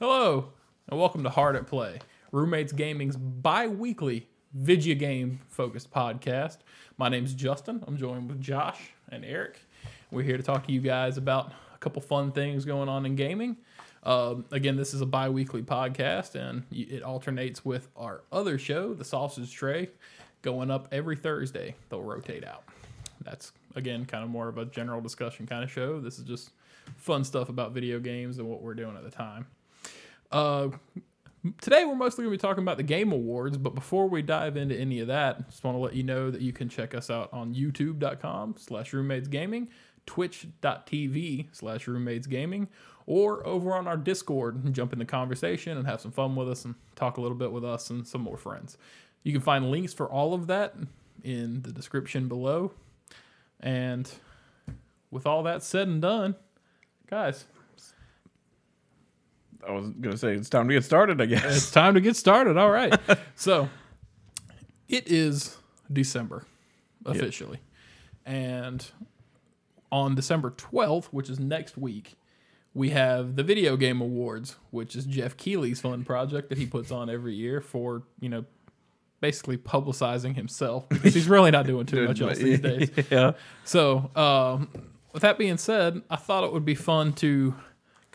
Hello, and welcome to Hard at Play, Roommates Gaming's bi weekly video game focused podcast. My name's Justin. I'm joined with Josh and Eric. We're here to talk to you guys about a couple fun things going on in gaming. Um, again, this is a bi weekly podcast, and it alternates with our other show, The Sausage Tray, going up every Thursday. They'll rotate out. That's, again, kind of more of a general discussion kind of show. This is just fun stuff about video games and what we're doing at the time. Uh, today we're mostly going to be talking about the Game Awards, but before we dive into any of that, just want to let you know that you can check us out on youtube.com slash roommates gaming, twitch.tv slash roommates gaming, or over on our Discord and jump in the conversation and have some fun with us and talk a little bit with us and some more friends. You can find links for all of that in the description below. And with all that said and done, guys, I was gonna say it's time to get started. I guess. it's time to get started. All right. so it is December officially. And on December 12th, which is next week, we have the Video Game Awards, which is Geoff Keighley's fun project that he puts on every year for, you know, basically publicizing himself because he's really not doing too much else these days. yeah. So, um, with that being said, I thought it would be fun to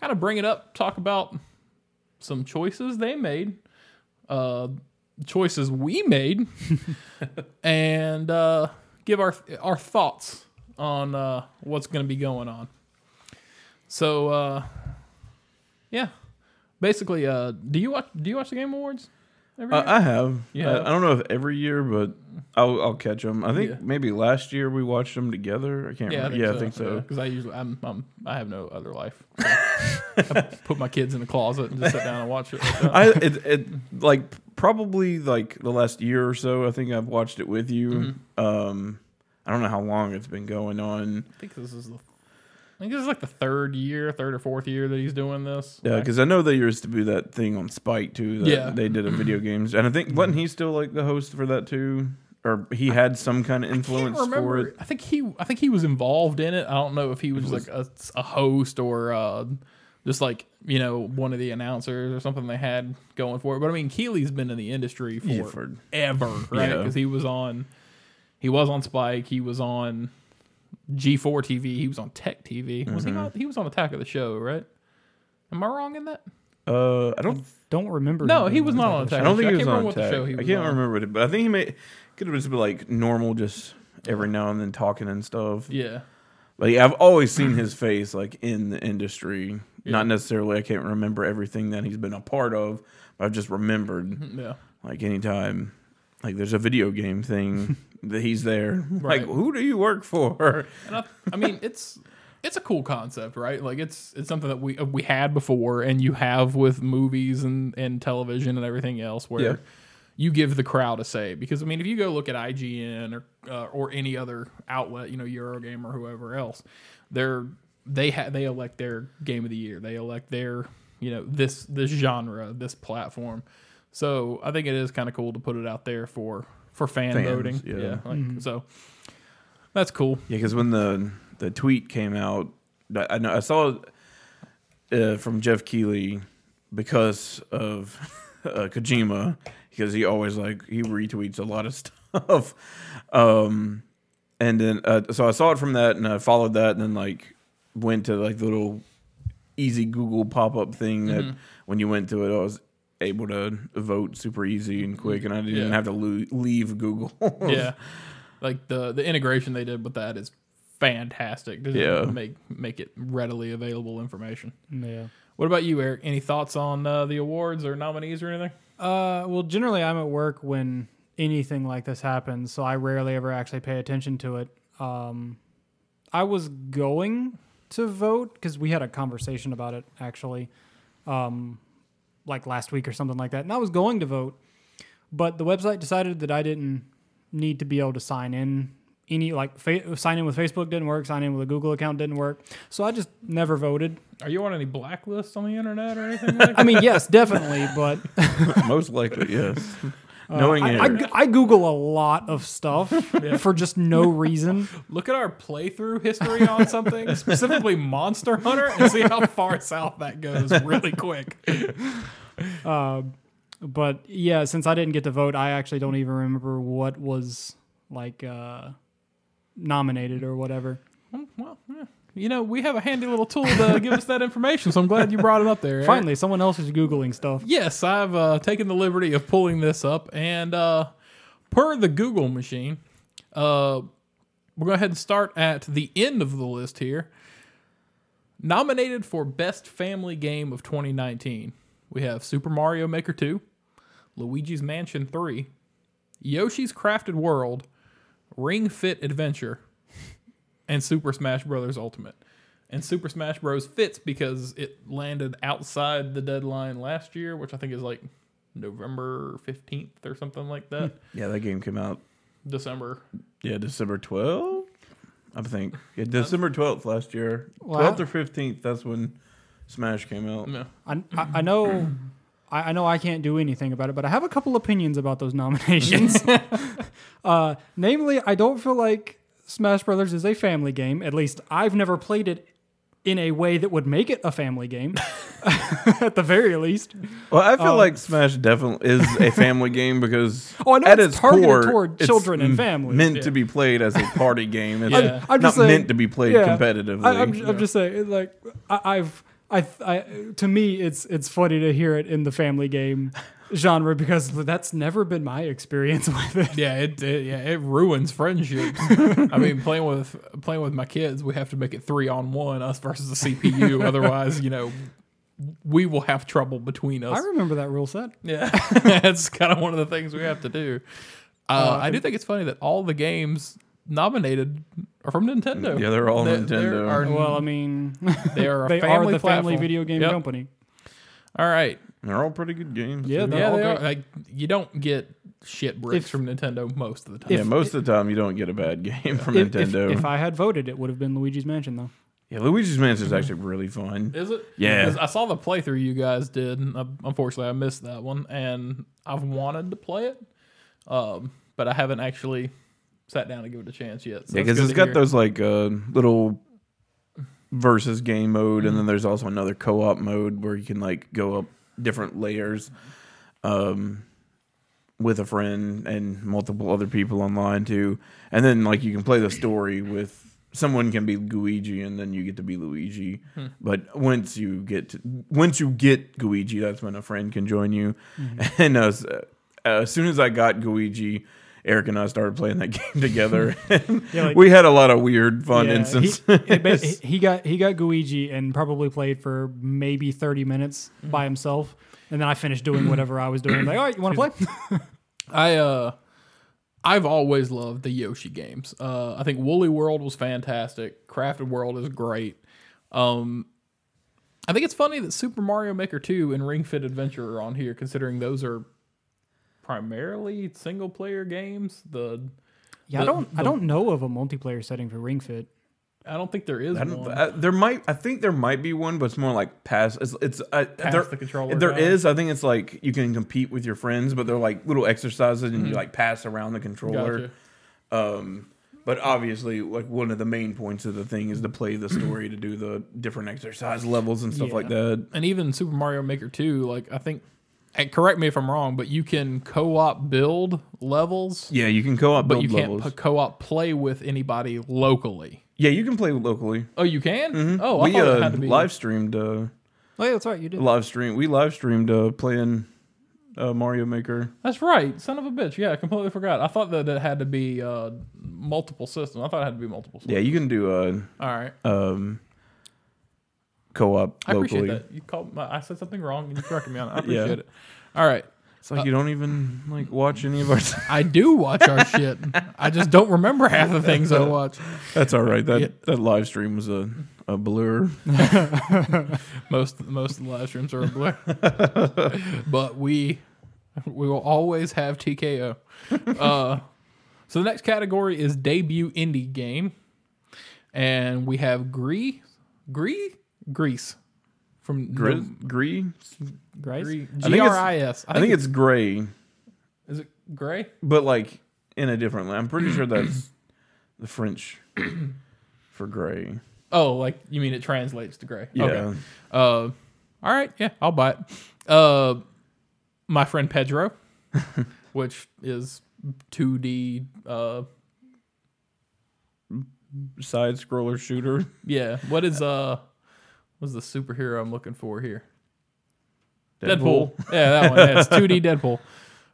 kind of bring it up, talk about some choices they made, uh, choices we made, and uh, give our our thoughts on uh, what's going to be going on. So, uh, yeah, basically, uh, do you watch do you watch the Game Awards? Uh, I have. Yeah. I. I don't know if every year, but I'll I'll catch them. I think Yeah. maybe last year we watched them together. I can't Yeah, I remember. think yeah, so. I think so. Because I usually I'm, I'm I have no other life. So I put my kids in the closet and just sit down and watch it. Like. I it, it like probably like the last year or so. I think I've watched it with you. Mm-hmm. Um, I don't know how long it's been going on. I think this is the I think this is like the third year, third or fourth year that he's doing this. Yeah, because I know they used to do that thing on Spike too. That Yeah. they did a video games, and I think wasn't he still like the host for that too, or he had some kind of influence for it. I think he I think he was involved in it. I don't know if he was, was- like a, a host or uh, just like you know one of the announcers or something they had going for it. But I mean, Keighley's been in the industry for Yeah, for- ever, right? Yeah. Because he was on, he was on Spike. He was on G4 TV. He was on Tech TV. Was he Mm-hmm. not? He was on Attack of the Show, right? Am I wrong in that? Uh, I don't Don't remember. No, he was not on the Attack. I don't think he was on what the tech. show he I can't on. remember it, but I think he may could have just been like normal, just every now and then talking and stuff. Yeah. But yeah, I've always seen his face like in the industry. Yeah. Not necessarily. I can't remember everything that he's been a part of, but I've just remembered Yeah. like anytime like there's a video game thing that he's there. Right. Like who do you work for? And I, I mean, it's it's a cool concept, right? Like it's it's something that we uh, we had before, and you have with movies and and television and everything else, where Yeah. you give the crowd a say. Because I mean, if you go look at IGN or uh, or any other outlet, you know, Eurogame or whoever else, they're they ha- they elect their game of the year. They elect their you know this this genre, this platform. So I think it is kind of cool to put it out there for for fan Fans, voting. yeah. like, so that's cool. Yeah, because when the the tweet came out, I I know I saw uh, from Geoff Keighley because of uh, Kojima, because he always like he retweets a lot of stuff. Um, and then uh, so I saw it from that, and I followed that, and then like went to like the little easy Google pop up thing that Mm-hmm. when you went to it, I was able to vote super easy and quick, and I didn't Yeah. have to lo- leave Google. yeah like the the integration they did with that is fantastic to just Yeah. make make it readily available information Yeah. what about you eric any thoughts on uh, the awards or nominees or anything Uh, well, generally, I'm at work when anything like this happens, so I rarely ever actually pay attention to it. Um, I was going to vote because we had a conversation about it actually, um, like last week or something like that, and I was going to vote, but the website decided that I didn't need to be able to sign in. Any like fa- sign in with Facebook didn't work, sign in with a Google account didn't work, so I just never voted. are you on any blacklists on the internet or anything like that I mean, yes, definitely, but Most likely, yes. Uh, Knowing I, I, I Google a lot of stuff for just no reason. Look at our playthrough history on something, specifically Monster Hunter, and see how far south that goes really quick. Um, but yeah, since I didn't get to vote, I actually don't even remember what was like uh, nominated or whatever. Mm, well, yeah. You know, we have a handy little tool to give us that information, so I'm glad you brought it up there. Eric. Finally, someone else is googling stuff. Yes, I've uh, taken the liberty of pulling this up, and uh, per the Google machine, uh, we're going to go ahead and start at the end of the list here. Nominated for Best Family Game of 2019, we have Super Mario Maker 2, Luigi's Mansion 3, Yoshi's Crafted World, Ring Fit Adventure, and Super Smash Bros. Ultimate. And Super Smash Bros. fits because it landed outside the deadline last year, which I think is like November 15th or something like that. Yeah, that game came out. December. Yeah, December 12th, I think. Yeah, December 12th last year. Well, 12th or 15th, that's when Smash came out. No. I, I, I know. I, I know I can't do anything about it, but I have a couple opinions about those nominations. uh, namely, I don't feel like Smash Brothers is a family game. At least I've never played it in a way that would make it a family game. at the very least. Well, I feel Um, like Smash definitely is a family game because Oh, I know at it's its targeted core, toward it's children and families. Meant Yeah. to be played as a party game. It's Yeah. I'm not just saying- meant to be played yeah. competitively. I, I'm, I'm just saying, like, I, I've, I, I, to me, it's it's funny to hear it in the family game genre because that's never been my experience with it. Yeah, it, it yeah it ruins friendships. I mean, playing with playing with my kids, we have to make it three on one, us versus the CPU. Otherwise, you know, we will have trouble between us. I remember that rule set. Yeah, it's kind of one of the things we have to do. Uh, I do think it's funny that all the games nominated are from Nintendo. Yeah, they're all They- Nintendo. are- Well, I mean, they are a they family are the family video game Yep. company. All right. They're all pretty good games. Yeah, they're Yeah, all they are. good. Like you don't get shit bricks If- from Nintendo most of the time. yeah. if- Most of the time, you don't get a bad game from If, if, Nintendo. if I had voted, it would have been Luigi's Mansion, though. yeah, Luigi's Mansion is actually really fun. Is it? Yeah. 'Cause I saw the playthrough you guys did. And uh, unfortunately, I missed that one, and I've wanted to play it, um, but I haven't actually sat down to give it a chance yet. So Yeah, because good it's to got hear. those like uh, little versus game mode, and then there's also another co-op mode where you can like go up different layers, um, with a friend and multiple other people online too, and then like you can play the story with. Someone can be Luigi, and then you get to be Luigi. Hmm. But once you get to, once you get Luigi, that's when a friend can join you. Mm-hmm. And uh, s- uh, as soon as I got Luigi, Eric and I started playing that game together. Yeah, like- we had a lot of weird fun Yeah, instances. He, it he- he got he got Gooigi and probably played for maybe thirty minutes Mm-hmm. by himself, and then I finished doing whatever I was doing. I'm like, all right, you want to play? I uh, I've always loved the Yoshi games. Uh, I think Woolly World was fantastic. Crafted World is great. Um, I think it's funny that Super Mario Maker 2 and Ring Fit Adventure are on here, considering those are primarily single player games. The Yeah, I don't I don't know of a multiplayer setting for Ring Fit. I don't think there is one. I, there might, I think there might be one, but it's more like pass. It's, it's uh, Pass there, the controller There down. is. I think it's like you can compete with your friends, but they're like little exercises, and you like pass around the controller. Mm-hmm. Gotcha. Um, but obviously, like one of the main points of the thing is to play the story, to do the different exercise levels and stuff like that. And even Super Mario Maker 2, like I think, and correct me if I'm wrong, but you can co-op build levels, Yeah, you can co-op but build you can't p- co-op play with anybody locally. yeah, you can play locally. Oh, you can? Mm-hmm. Oh, I we thought uh, it had to be live streamed. Uh, Oh yeah, that's right. You did. live stream. We live streamed uh, playing uh, Mario Maker. That's right, son of a bitch. Yeah, I completely forgot. I thought that it had to be uh, multiple systems. I thought it had to be multiple. Systems. Yeah, you can do uh, All right, um, co-op I appreciate locally. that. You called. My, I said something wrong, and you corrected me on it. I Yeah. appreciate it. All right, It's like you don't even like watch any of our. I do watch our shit. I just don't remember half the things I watch. That's all right. That Yeah. that live stream was a a blur. Most most of the live streams are a blur, but we we will always have TKO. Uh, so the next category is debut indie game, and we have Gree Gree Grease from Gri- Gree. Grace? G I think it's- R I S. I think it's gray. Is it gray? but like in a different. Way. I'm pretty sure that's the French for gray. Oh, like you mean it translates to gray? Yeah. Okay. Uh, all right. Yeah, I'll buy it. Uh, my friend Pedro, which is 2D. Uh, Side scroller shooter. yeah. What is uh, what's the superhero I'm looking for here? Deadpool. Yeah, that one. Yeah, it's 2D Deadpool.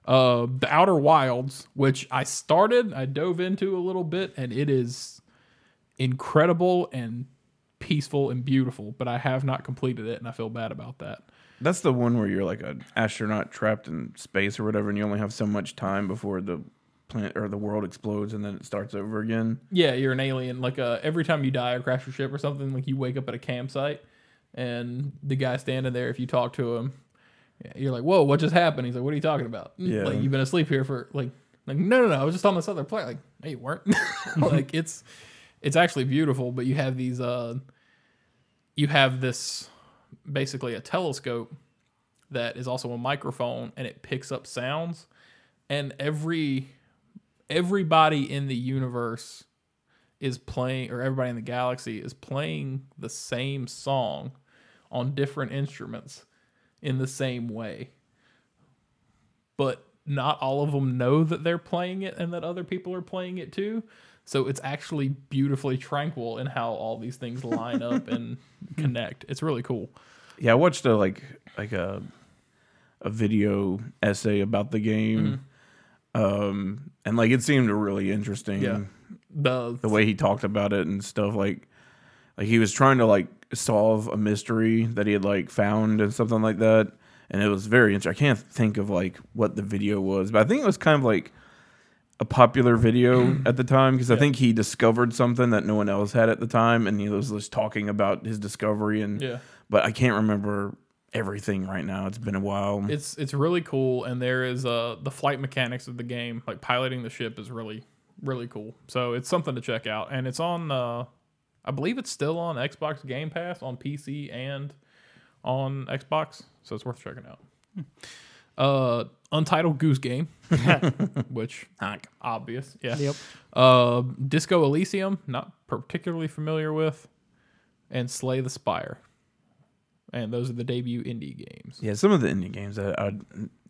Uh, the Outer Wilds, which I started, I dove into a little bit, and it is incredible and peaceful and beautiful. But I have not completed it, and I feel bad about that. That's the one where you're like an astronaut trapped in space or whatever, and you only have so much time before the planet or the world explodes, and then it starts over again. Yeah, you're an alien. Like uh, every time you die or crash your ship or something, like you wake up at a campsite, and the guy standing there, if you talk to him, you're like, "Whoa, what just happened?" He's like, "What are you talking about?" Yeah. like you've been asleep here for like, like no, no, no, I was just on this other planet. Like, no, you weren't. like it's, it's actually beautiful, but you have these, uh, you have this basically a telescope that is also a microphone, and it picks up sounds, and every everybody in the universe is playing or everybody in the galaxy is playing the same song on different instruments in the same way. But not all of them know that they're playing it and that other people are playing it too. So it's actually beautifully tranquil in how all these things line up and connect. It's really cool. Yeah, I watched a like like a a video essay about the game, um, and like it seemed really interesting. Yeah. the the way he talked about it and stuff like like he was trying to like solve a mystery that he had like found and something like that and it was very interesting i can't think of like what the video was but i think it was kind of like a popular video at the time because i think he discovered something that no one else had at the time and he was just talking about his discovery and yeah but i can't remember everything right now it's been a while It's it's really cool, and there is uh the flight mechanics of the game, like piloting the ship, is really really cool. So it's something to check out, and it's on. uh I believe it's still on Xbox Game Pass on PC and on Xbox, so it's worth checking out. Uh, Untitled Goose Game, which obvious, yeah. Yep. Uh, Disco Elysium, not particularly familiar with, and Slay the Spire, and those are the debut indie games. yeah some of the indie games I, I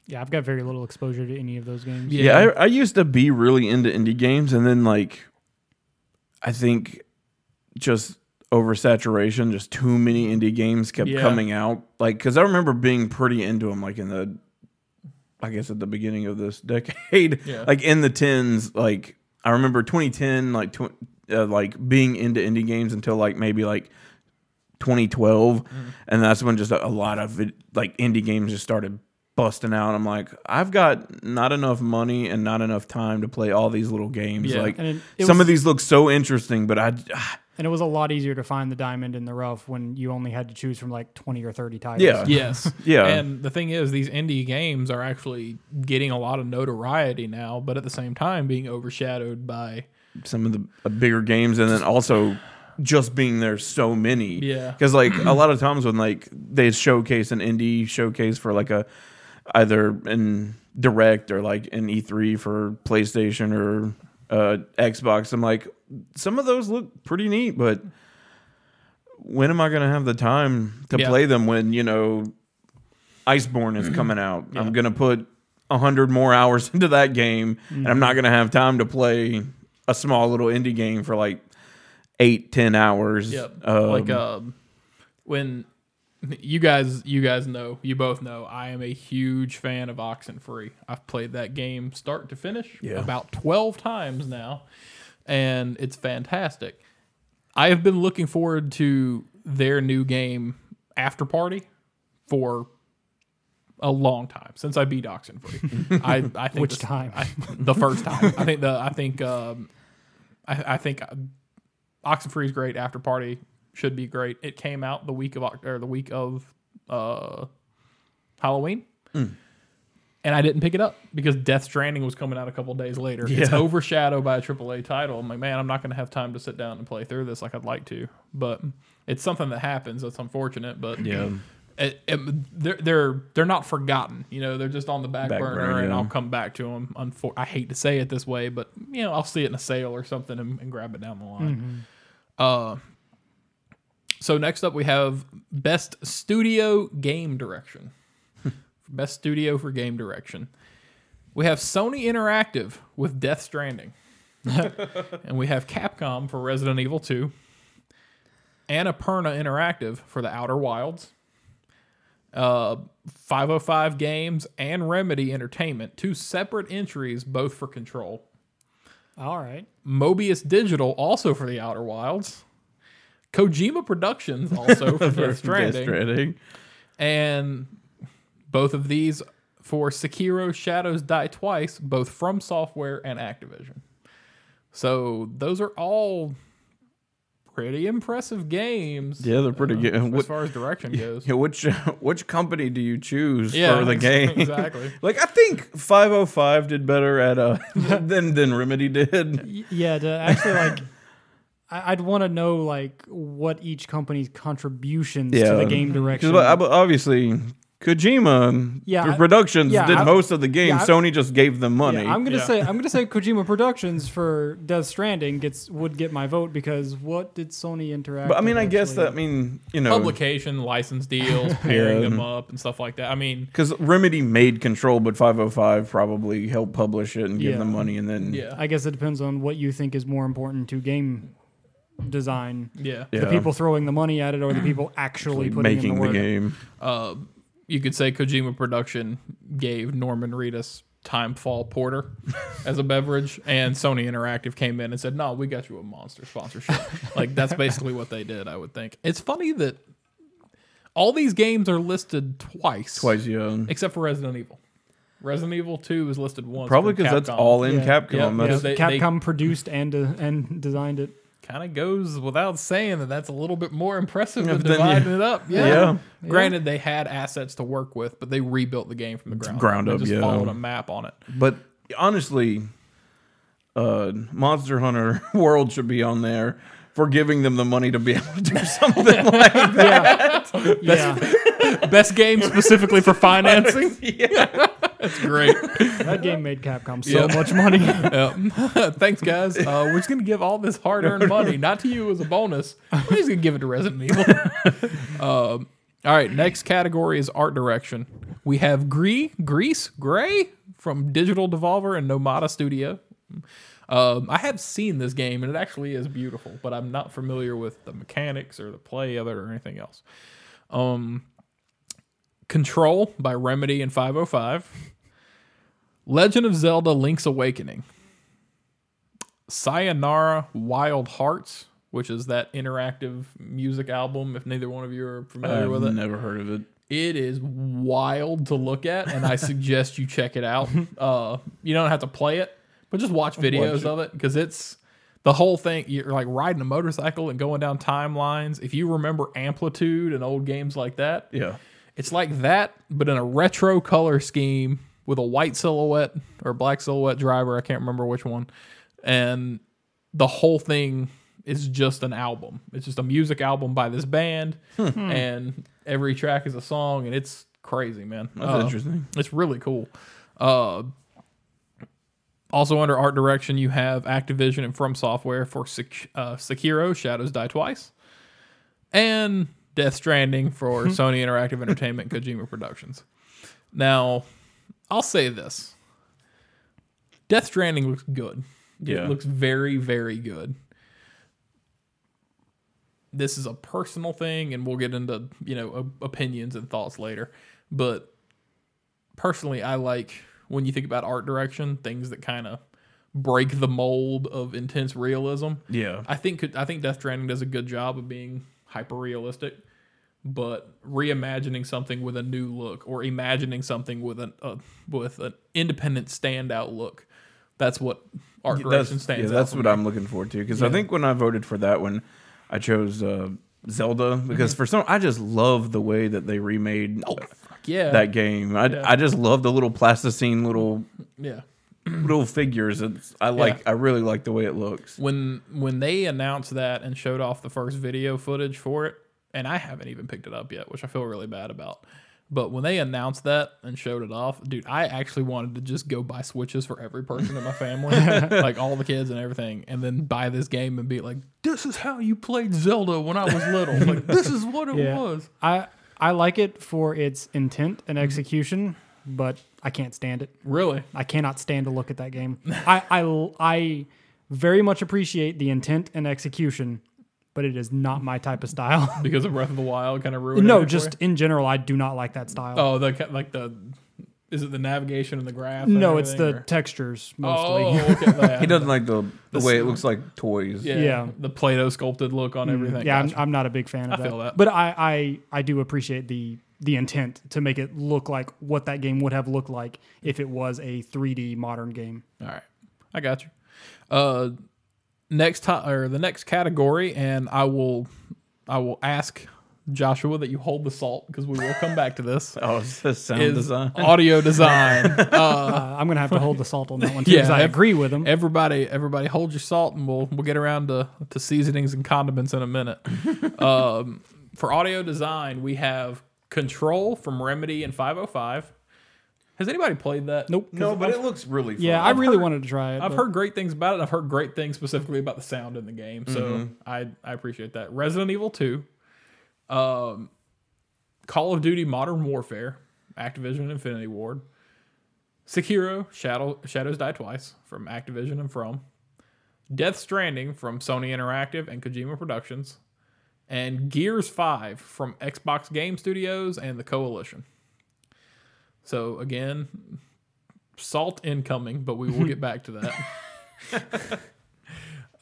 Yeah, I've got very little exposure to any of those games. Yeah. Yeah, I, I used to be really into indie games, and then like, I think just oversaturation, just too many indie games kept Yeah. coming out. Like, because I remember being pretty into them, like in the, I guess at the beginning of this decade, Yeah. like in the tens. Like I remember 2010, like tw- uh, like being into indie games until like maybe like 2012, and that's when just a, a lot of it, like indie games just started busting out. I'm like, I've got not enough money and not enough time to play all these little games. Yeah. Like it, it some was, of these look so interesting, but I and it was a lot easier to find the diamond in the rough when you only had to choose from like twenty or thirty titles. Yeah. Yes. Yeah. And the thing is, these indie games are actually getting a lot of notoriety now, but at the same time being overshadowed by some of the uh, bigger games, and then also just being there so many. Yeah. Because like a lot of times when like they showcase an indie showcase for like a either in direct or like an E3 for PlayStation or uh, Xbox, I'm like some of those look pretty neat, but when am I gonna have the time to Yeah. play them when you know Iceborne is coming out? Yeah. I'm gonna put a hundred more hours into that game, and I'm not gonna have time to play a small little indie game for like eight, ten hours. Yep. Um, like uh, when you guys you guys know you both know I am a huge fan of Oxenfree. I've played that game start to finish Yeah. about twelve times now, and it's fantastic. I have been looking forward to their new game After Party for a long time since I beat Oxenfree. I I think Which this- time? I, the first time. I think the I think um, I, I think Oxenfree is great. After Party should be great. It came out the week of or the week of uh, Halloween, Mm. and I didn't pick it up because Death Stranding was coming out a couple days later. It's overshadowed by a AAA title. I'm like, man, I'm not going to have time to sit down and play through this like I'd like to. But it's something that happens. That's unfortunate. But yeah. it, it- they're they're they're not forgotten. You know, they're just on the back, Back burner, and yeah. I'll come back to them. Unfor- I hate to say it this way, but you know, I'll see it in a sale or something and, and grab it down the line. Uh, so next up we have best studio game direction. best studio for game direction. We have Sony Interactive with Death Stranding. and we have Capcom for Resident Evil 2. Annapurna Interactive for The Outer Wilds. Uh, 505 Games and Remedy Entertainment, two separate entries, both for Control. All right. Mobius Digital, also for The Outer Wilds. Kojima Productions, also for Death Death Stranding. Stranding. And both of these for Sekiro Shadows Die Twice, both from Software and Activision. So those are all pretty impressive games. Yeah, they're pretty uh, good. As What- far as direction goes. Yeah, which which company do you choose Yeah, for the ex- game? exactly. like I think 505 did better at uh than than Remedy did. Yeah, to actually like, I- I'd want to know like what each company's contributions to the game direction. Because obviously Kojima Yeah, for I- Productions yeah, did I- most of the game. yeah, I- Sony just gave them money. Yeah, I'm gonna Yeah. say I'm gonna say Kojima Productions for Death Stranding gets would get my vote because what did Sony interact? but I mean, I guess that I mean, you know, Publication, license deals, pairing Yeah. them up, and stuff like that. I mean, because Remedy made Control, but 505 probably helped publish it and give Yeah. them money, and then yeah, I guess it depends on what you think is more important to game design. yeah. yeah, The people throwing the money at it or the people actually putting in making the the work. game. Uh, you could say Kojima Production gave Norman Reedus Timefall Porter as a beverage, and Sony Interactive came in and said, "No, we got you a monster sponsorship." like that's basically what they did. I would think. It's funny that all these games are listed twice, Twice, yeah. except for Resident Evil. Resident Evil Two is listed once. Probably from because that's all in Yeah. Capcom. Yeah, That's- They- Capcom produced and uh, and designed it. Kind of goes without saying that that's a little bit more impressive than then you- dividing it up. Yeah. Yeah. Granted, they had assets to work with, but they rebuilt the game from the ground, ground They up, just yeah. followed a map on it. But honestly, uh, Monster Hunter World should be on there for giving them the money to be able to do something like that. Yeah, yeah. Best game specifically for financing. yeah. That's great. that game made Capcom so Yeah. much money. Yep. Thanks, guys. Uh, we're just gonna give all this hard-earned money, not to you as a bonus. We're just gonna give it to Resident Evil. um, all right. Next category is art direction. We have Gree, Grease, Gray from Digital Devolver and Nomada Studio. Um, I have seen this game and it actually is beautiful, but I'm not familiar with the mechanics or the play of it or anything else. Um, Control by Remedy and 505. Legend of Zelda Link's Awakening. Sayonara Wild Hearts, which is that interactive music album, if neither one of you are familiar I've with it. never heard of it. It is wild to look at, and I suggest you check it out. Uh, you don't have to play it, but just watch videos Watch it. of it because it's the whole thing. You're like riding a motorcycle and going down timelines. If you remember Amplitude and old games like that, Yeah. it's like that, but in a retro color scheme with a white silhouette or black silhouette driver. I can't remember which one. And the whole thing is just an album. It's just a music album by this band, and every track is a song, and it's crazy, man. That's Uh, interesting. It's really cool. Uh, also under art direction, you have Activision and From Software for Sek- uh, Sekiro: Shadows Die Twice, and Death Stranding for Sony Interactive Entertainment, Kojima Productions. Now, I'll say this: Death Stranding looks good. Yeah. It looks very, very good. This is a personal thing, and we'll get into you know op- opinions and thoughts later. But personally, I like when you think about art direction, things that kind of break the mold of intense realism. Yeah. I think I think Death Stranding does a good job of being hyper realistic, but reimagining something with a new look or imagining something with an uh, with an independent standout look. That's what art direction That's, stands yeah, that's what me. I'm looking forward to because I think when I voted for that one, I chose uh, Zelda because for some I just love the way that they remade Oh fuck yeah! that game. I, Yeah. I just love the little plasticine little yeah. little figures. It's I like I really like the way it looks. When when they announced that and showed off the first video footage for it, and I haven't even picked it up yet, which I feel really bad about. But when they announced that and showed it off, dude, I actually wanted to just go buy Switches for every person in my family, like all the kids and everything, and then buy this game and be like, "This is how you played Zelda when I was little. like this is what it Yeah. was." I I like it for its intent and mm-hmm. execution, but I can't stand it. Really? I cannot stand to look at that game. I, I, I very much appreciate the intent and execution, but it is not my type of style. Because of Breath of the Wild kind of ruined no, it for just in general, I do not like that style. oh, the like the is it the navigation and the graph? and no, it's the everything, or- textures mostly. Oh, okay. yeah. He doesn't like the the, The way it looks like toys. Yeah, Yeah. the Play-Doh sculpted look on everything. Mm, yeah, I'm, Gotcha. I'm not a big fan of I that. feel that. But I, I, I do appreciate the the intent to make it look like what that game would have looked like if it was a 3D modern game. All right, I got you. Uh, next time or the next category, and I will, I will ask Joshua that you hold the salt because we will come back to this. Oh, it's just sound Is design. audio design. Uh, Uh, I'm gonna have to hold the salt on that one too Yeah, because I ev- agree with him. everybody, everybody, hold your salt, and we'll we'll get around to to seasonings and condiments in a minute. um, for audio design, we have Control from Remedy and 505. Has anybody played that? Nope. No, but it looks really fun. Yeah, I I've really heard- wanted to try it. I've but- heard great things about it. I've heard great things specifically about the sound in the game, so I I appreciate that. Resident Evil Two, um, Call of Duty Modern Warfare, Activision Infinity Ward, Sekiro Shadow Shadows Die Twice from Activision and From, Death Stranding from Sony Interactive and Kojima Productions, and Gears Five from Xbox Game Studios and the Coalition. So again, salt incoming, but we will get back to that.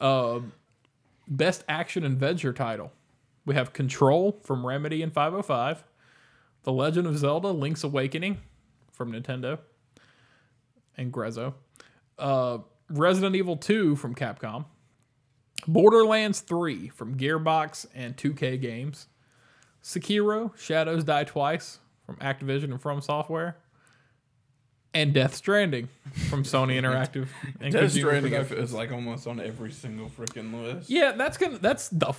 um, best action adventure title. We have Control from Remedy and 505, The Legend of Zelda: Link's Awakening from Nintendo and Grezzo, uh, Resident Evil 2 from Capcom, Borderlands 3 from Gearbox and 2K Games, Sekiro: Shadows Die Twice from Activision and From Software, and Death Stranding from Sony Interactive and Death Kojima Stranding Productions. is like almost on every single freaking list. Yeah, that's gonna that's the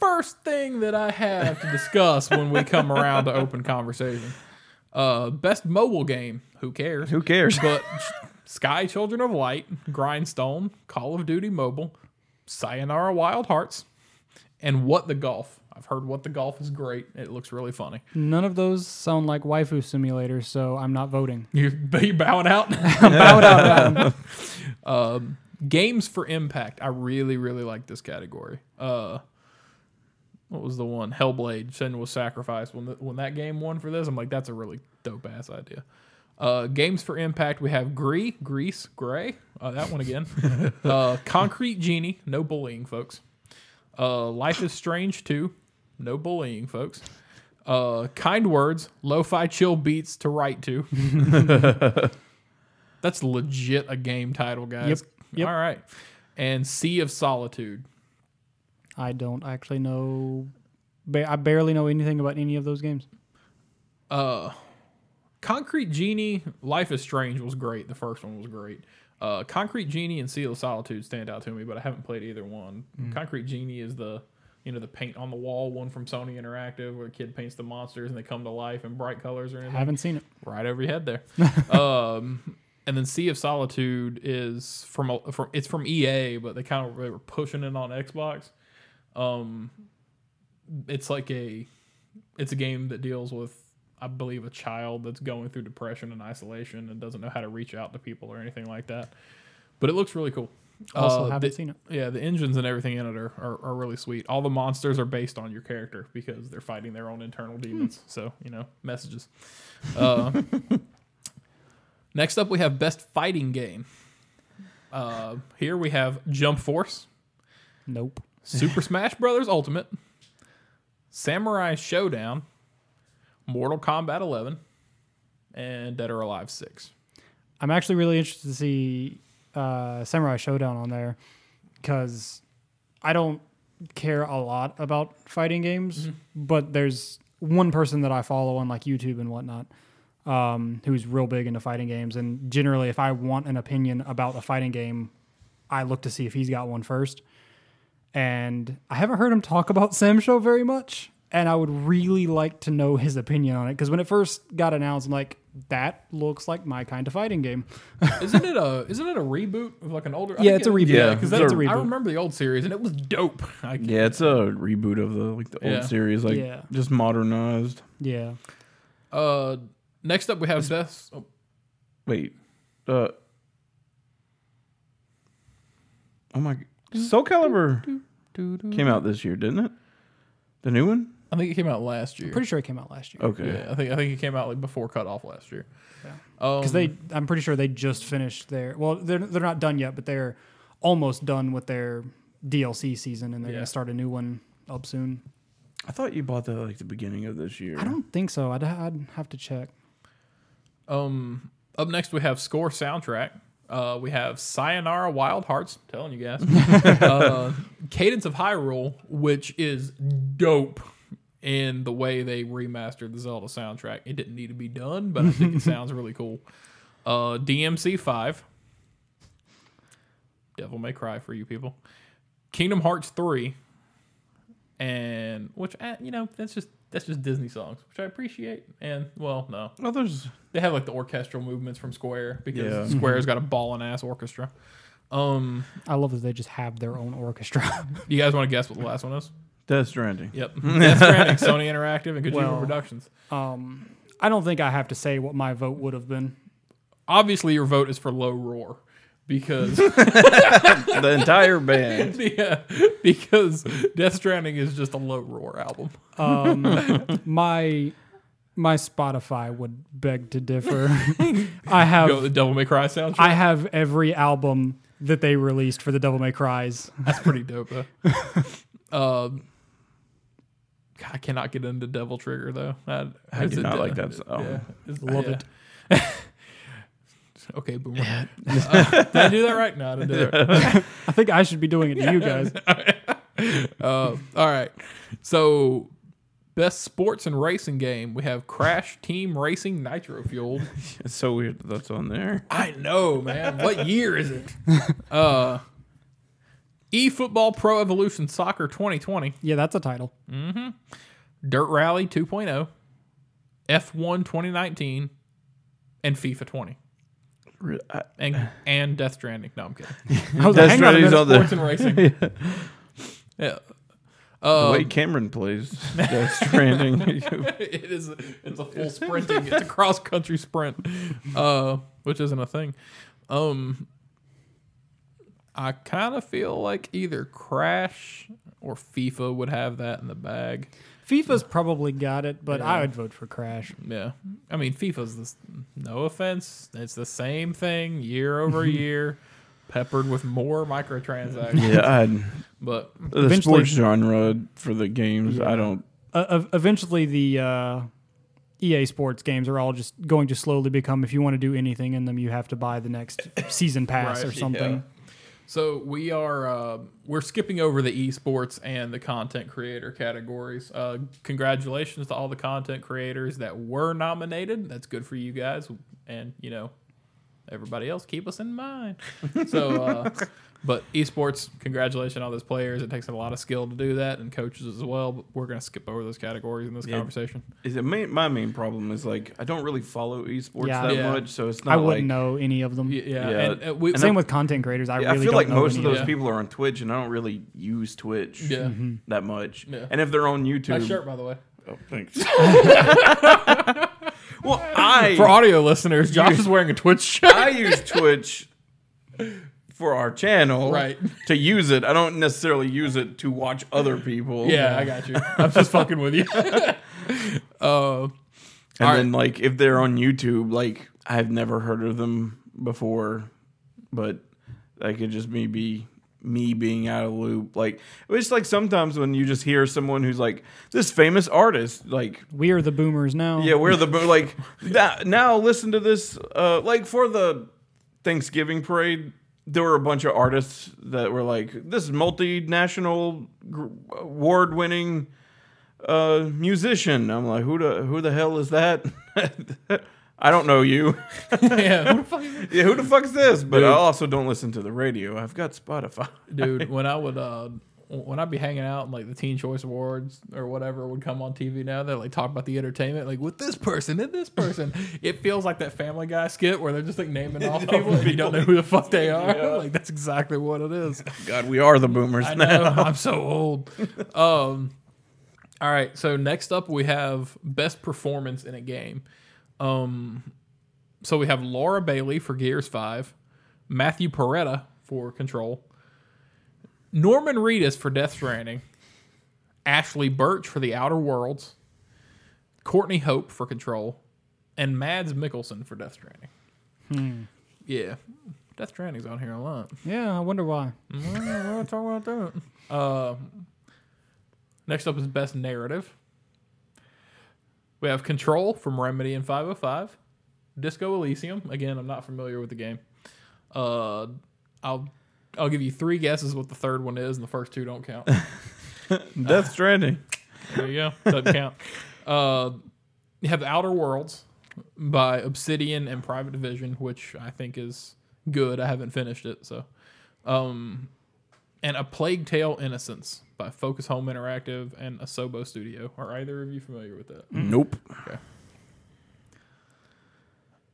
first thing that I have to discuss when we come around to open conversation. Uh, best mobile game. Who cares? Who cares? But Sky Children of Light, Grindstone, Call of Duty Mobile, Sayonara Wild Hearts, and What the Golf. I've heard What the Golf is great. It looks really funny. None of those sound like waifu simulators, so I'm not voting. You you bowing out? I'm bowed out. of that one. um, games for impact. I really really like this category. Uh, what was the one? Hellblade. Senua's sacrificed. When the, when that game won for this, I'm like, that's a really dope ass idea. Uh, games for impact. We have Gree, Grease, Gray. Uh, that one again. uh, Concrete Genie. No bullying, folks. Uh, Life is Strange 2. No bullying, folks. Uh, kind words, lo-fi chill beats to write to. That's legit a game title, guys. Yep, yep. All right. And Sea of Solitude. I don't actually know. Ba- I barely know anything about any of those games. Uh, Concrete Genie, Life is Strange was great. The first one was great. Uh, Concrete Genie and Sea of Solitude stand out to me, but I haven't played either one. Mm. Concrete Genie is the you know the paint on the wall one from Sony Interactive where the kid paints the monsters and they come to life in bright colors or anything. I haven't seen it. right over your head there. um, and then Sea of Solitude is from a, from it's from EA, but they kind of they were pushing it on Xbox. Um, it's like a it's a game that deals with I believe a child that's going through depression and isolation and doesn't know how to reach out to people or anything like that. But it looks really cool. Also, Uh, haven't the- seen it. yeah, the engines and everything in it are, are, are really sweet. All the monsters are based on your character because they're fighting their own internal demons. So, you know, messages. Uh, next up, we have Best Fighting Game. Uh, here we have Jump Force, Nope. Super Smash Brothers Ultimate, Samurai Shodown, Mortal Kombat 11, and Dead or Alive 6. I'm actually really interested to see uh, Samurai Shodown on there because I don't care a lot about fighting games, but there's one person that I follow on like YouTube and whatnot um, who's real big into fighting games. And generally, if I want an opinion about a fighting game, I look to see if he's got one first. And I haven't heard him talk about Sam Show very much. and I would really like to know his opinion on it because when it first got announced, I'm like, that looks like my kind of fighting game. Isn't it a isn't it a reboot of like an older? Yeah, think it's a reboot. Yeah, because it's that's a a I reboot. I remember the old series and it was dope. I, Yeah, it's a reboot of the like the Yeah. old series, like Yeah. just modernized. Yeah. Uh, next up we have best. Oh, Wait, uh, oh my, Soul Calibur came out this year, didn't it? The new one? I think it came out last year. Pretty sure it came out last year. Okay. Yeah, I think I think it came out like before cutoff last year. Yeah. Um, Because they, I'm pretty sure they just finished their. Well, they're they're not done yet, but they're almost done with their DLC season, and they're Yeah. gonna start a new one up soon. I thought you bought that like the beginning of this year. I don't think so. I'd, I'd have to check. Um, up next we have score soundtrack. Uh, we have Sayonara Wild Hearts. Telling you guys, uh, Cadence of Hyrule, which is dope in the way they remastered the Zelda soundtrack. It didn't need to be done, but I think it sounds really cool. Uh, DMC five. Devil May Cry for you people. Kingdom Hearts three. And which eh, you know that's just that's just Disney songs, which I appreciate. And well, no, Oh, there's they have like the orchestral movements from Square because Yeah. Square's got a ballin' ass orchestra. Um, I love that they just have their own orchestra. you guys want to guess what the last one is? Death Stranding. Yep, Death Stranding, Sony Interactive, and Kojima Well- Productions. um, I don't think I have to say what my vote would have been. Obviously, your vote is for Low Roar because the entire band. yeah, because Death Stranding is just a Low Roar album. Um, my my Spotify would beg to differ. I have Go the Devil May Cry soundtrack. I have every album that they released for the Devil May Cries. That's pretty dope though. um, I cannot get into Devil Trigger though. I, I do not uh, like that song. Yeah, It's- Love yeah. it. Okay, boomer. Uh, did I do that right? No, I didn't do that right. I think I should be doing it to you guys. Uh, all right. So, best sports and racing game. We have Crash Team Racing Nitro Fueled. It's so weird that that's on there. I know, man. What year is it? Uh, eFootball Pro Evolution Soccer 2020. Yeah, that's a title. mhm Dirt Rally 2.0, F1 2019, and FIFA 20. Re- And and Death Stranding. No, I'm kidding. I was Death like, hang on a Stranding's minute. on there. Sports and racing. yeah. The Uh, way Cameron plays Death Stranding. it is. It's a full sprinting. It's a cross country sprint, uh, which isn't a thing. Um, I kind of feel like either Crash or FIFA would have that in the bag. FIFA's probably got it, but Yeah. I would vote for Crash. Yeah, I mean FIFA's this. No offense, it's the same thing year over year, peppered with more microtransactions. yeah, I'd, But the Eventually- sports genre for the games, Yeah. I don't. Uh, ev- eventually, the uh, EA Sports games are all just going to slowly become. If you want to do anything in them, you have to buy the next season pass Right, or something. So we are uh, we're skipping over the esports and the content creator categories. Uh, congratulations to all the content creators that were nominated. That's good for you guys, and you know everybody else. Keep us in mind. So, uh, but esports, congratulations on all those players. It takes a lot of skill to do that, and coaches as well. But we're gonna skip over those categories in this Yeah. conversation. Is it main, my main problem is like I don't really follow esports Yeah. that Yeah. much, so it's not I wouldn't like know any of them. Y- Yeah, Yeah. and uh, we, And Same I- with content creators. I Yeah, really I feel don't like know most any of those Yeah. people are on Twitch, and I don't really use Twitch yeah. Mm-hmm. that much. Yeah. And if they're on YouTube, Nice shirt, by the way. oh, thanks. well, I For audio listeners, Josh is wearing a Twitch shirt. I use Twitch for our channel, Right. To use it, I don't necessarily use it to watch other people. Yeah, I got you. I'm just fucking with you. uh, and All then like if they're on YouTube, like I've never heard of them before, but that could just me be me being out of loop. Like it's like sometimes when you just hear someone who's like this famous artist, like We are the boomers now. yeah, we're the bo- like that. Now listen to this. Uh, like for the Thanksgiving parade, there were a bunch of artists that were like, "This is multinational, gr- award-winning uh, musician." I'm like, "Who the who the hell is that?" I don't know you. yeah, who the fuck is yeah, who the fuck is this? But Dude. I also don't listen to the radio. I've got Spotify. dude. When I would, uh, when I'd be hanging out and like the Teen Choice Awards or whatever would come on TV now, they're like talk about the entertainment, like with this person and this person. it feels like that Family Guy skit where they're just like naming off people and you don't know who the fuck they are. Yeah. Like that's exactly what it is. God, we are the boomers I now. know. I'm so old. Um, all right. So next up, we have best performance in a game. Um, so we have Laura Bailey for Gears Five, Matthew Porretta for Control, Norman Reedus for Death Stranding, Ashly Burch for The Outer Worlds, Courtney Hope for Control, and Mads Mikkelsen for Death Stranding. Yeah, Death Stranding's on here a lot. Yeah, I wonder why. Well, we'll talk about that. Uh, next up is best narrative. We have Control from Remedy and 505. Disco Elysium. Again, I'm not familiar with the game. Uh, I'll I'll give you three guesses what the third one is, and the first two don't count. Death Stranding. There you go. Doesn't count. Uh, you have Outer Worlds by Obsidian and Private Division, which I think is good. I haven't finished it, so. Um, and A Plague Tale: Innocence by Focus Home Interactive and Asobo Studio. Are either of you familiar with that? Nope. Okay.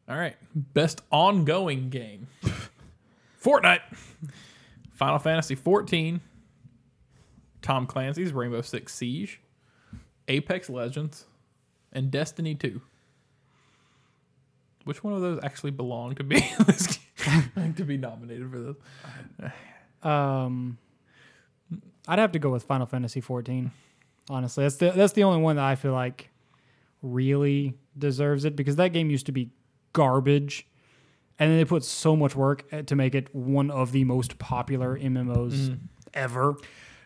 All right. Best ongoing game. Fortnite. Final Fantasy 14. Tom Clancy's Rainbow Six Siege. Apex Legends. And Destiny 2. Which one of those actually belong to be to be nominated for this? Um, I'd have to go with Final Fantasy 14. Honestly, that's the that's the only one that I feel like really deserves it because that game used to be garbage, and then they put so much work uh, to make it one of the most popular MMOs ever.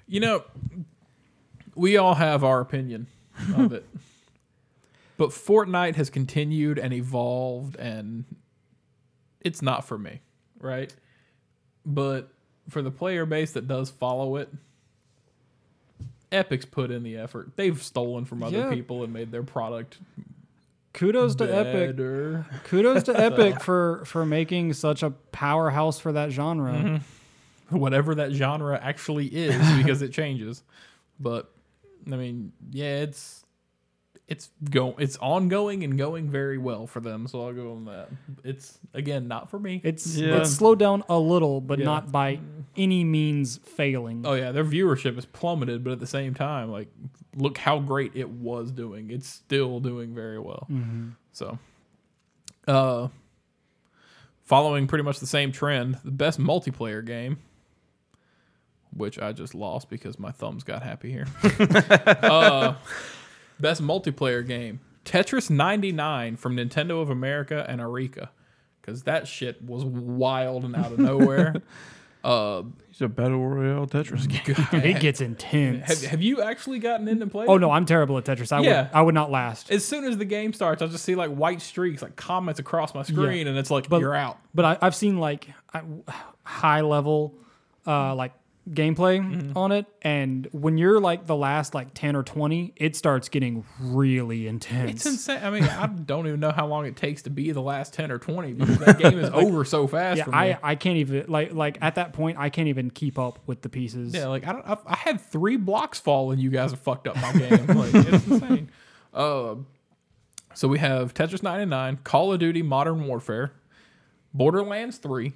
You know, we all have our opinion of it. But Fortnite has continued and evolved and it's not for me, right? But for the player base that does follow it, Epic's put in the effort. They've stolen from other Yeah. people and made their product Kudos to Epic. Kudos to Epic for for making such a powerhouse for that genre. Mm-hmm. whatever that genre actually is because it changes. But I mean, yeah, it's it's go it's ongoing and going very well for them, so I'll go on that. It's again not for me. It's Yeah. it's slowed down a little, but Yeah. not by any means failing. oh yeah, their viewership has plummeted, but at the same time, like look how great it was doing. It's still doing very well. So uh following pretty much the same trend, the best multiplayer game which I just lost because my thumbs got happy here. uh, best multiplayer game Tetris 99 from Nintendo of America and Arika. Because that shit was wild and out of nowhere. uh, It's a battle royale Tetris game. it gets intense. have, have you actually gotten in and played? oh it? no, I'm terrible at Tetris. I Yeah. would I would not last. As soon as the game starts, I'll just see like white streaks, like comments across my screen, and it's like But- you're out. But I, I've seen like I- high level, uh, like gameplay Mm-hmm. on it, and when you're like the last like ten or twenty, it starts getting really intense. It's insane. I mean, I don't even know how long it takes to be the last ten or twenty because that game is over so fast. yeah, for me. I, I can't even like like at that point I can't even keep up with the pieces. Yeah, like I don't. I, I had three blocks fall, and you guys have fucked up my game. like it's insane. Uh, so we have Tetris 99, Call of Duty Modern Warfare, Borderlands 3,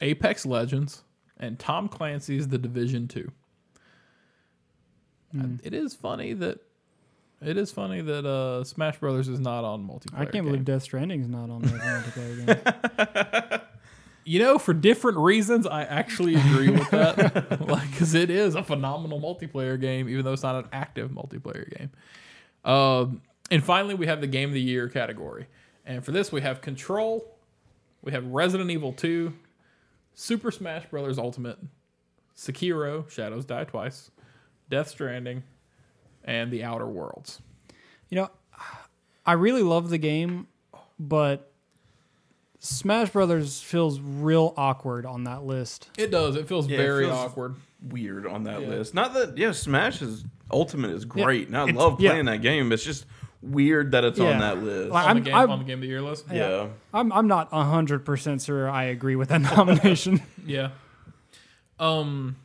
Apex Legends, and Tom Clancy's The Division 2. Uh, it is funny that it is funny that uh, Smash Brothers is not on multiplayer. I can't game. believe Death Stranding is not on multiplayer game. You know, for different reasons, I actually agree with that. like, because it is a phenomenal multiplayer game, even though it's not an active multiplayer game. Um, and finally, we have the Game of the Year category. And for this, we have Control, we have Resident Evil 2, Super Smash Bros. Ultimate, Sekiro, Shadows Die Twice, Death Stranding, and The Outer Worlds. You know, I really love the game, but Smash Brothers feels real awkward on that list. It does. It feels Yeah, it very feels- awkward. Weird on that Yeah. list. Not that yeah, Smash is Ultimate is great, and I it's- love yeah. playing that game. It's just weird that it's Yeah. on that list. Like, On, I'm- the game, I'm- on the Game of the Year list. yeah. I'm I'm not hundred percent sure I agree with that nomination. Yeah. Um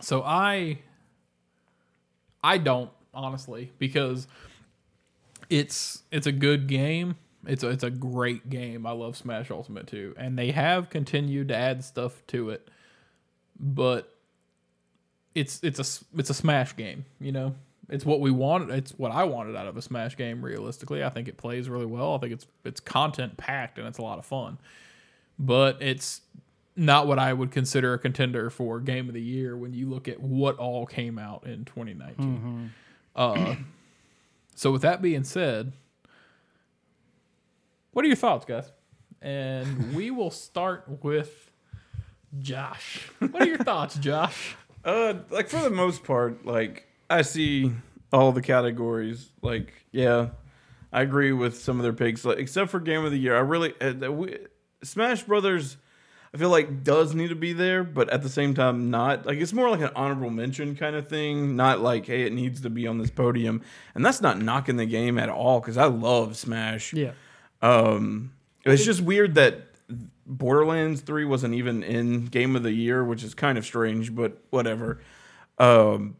So I I don't honestly because it's it's a good game. It's a, it's a great game. I love Smash Ultimate too, and they have continued to add stuff to it, but it's it's a s- it's a Smash game. You know, it's what we wanted. It's what I wanted out of a Smash game. Realistically, I think it plays really well. I think it's it's content packed and it's a lot of fun, but it's not what I would consider a contender for game of the year when you look at what all came out in 2019. Uh, so with that being said, what are your thoughts, guys? And we will start with Josh. What are your thoughts, Josh? Uh, like for the most part, like I see all the categories. Like, yeah, I agree with some of their picks, like, except for game of the year. I really uh, we, Smash Brothers. I feel like does need to be there, but at the same time, not like it's more like an honorable mention kind of thing. Not like, hey, it needs to be on this podium, and that's not knocking the game at all because I love Smash. Yeah. Um, it's just weird that Borderlands 3 wasn't even in Game of the Year, which is kind of strange, but whatever. Um,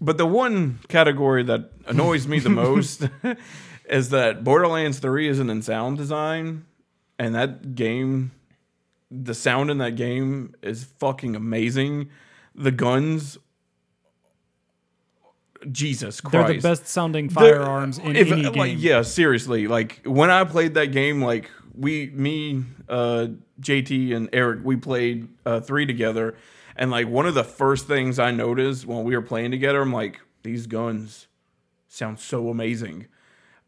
but the one category that annoys me the most is that Borderlands 3 isn't in sound design, and that game, the sound in that game is fucking amazing. The guns, Jesus Christ. They're the best sounding The- firearms in if- any like, game. yeah, seriously. Like when I played that game, like we, me, uh, JT, and Eric, we played uh, three together, and like one of the first things I noticed when we were playing together, I'm like, these guns sound so amazing.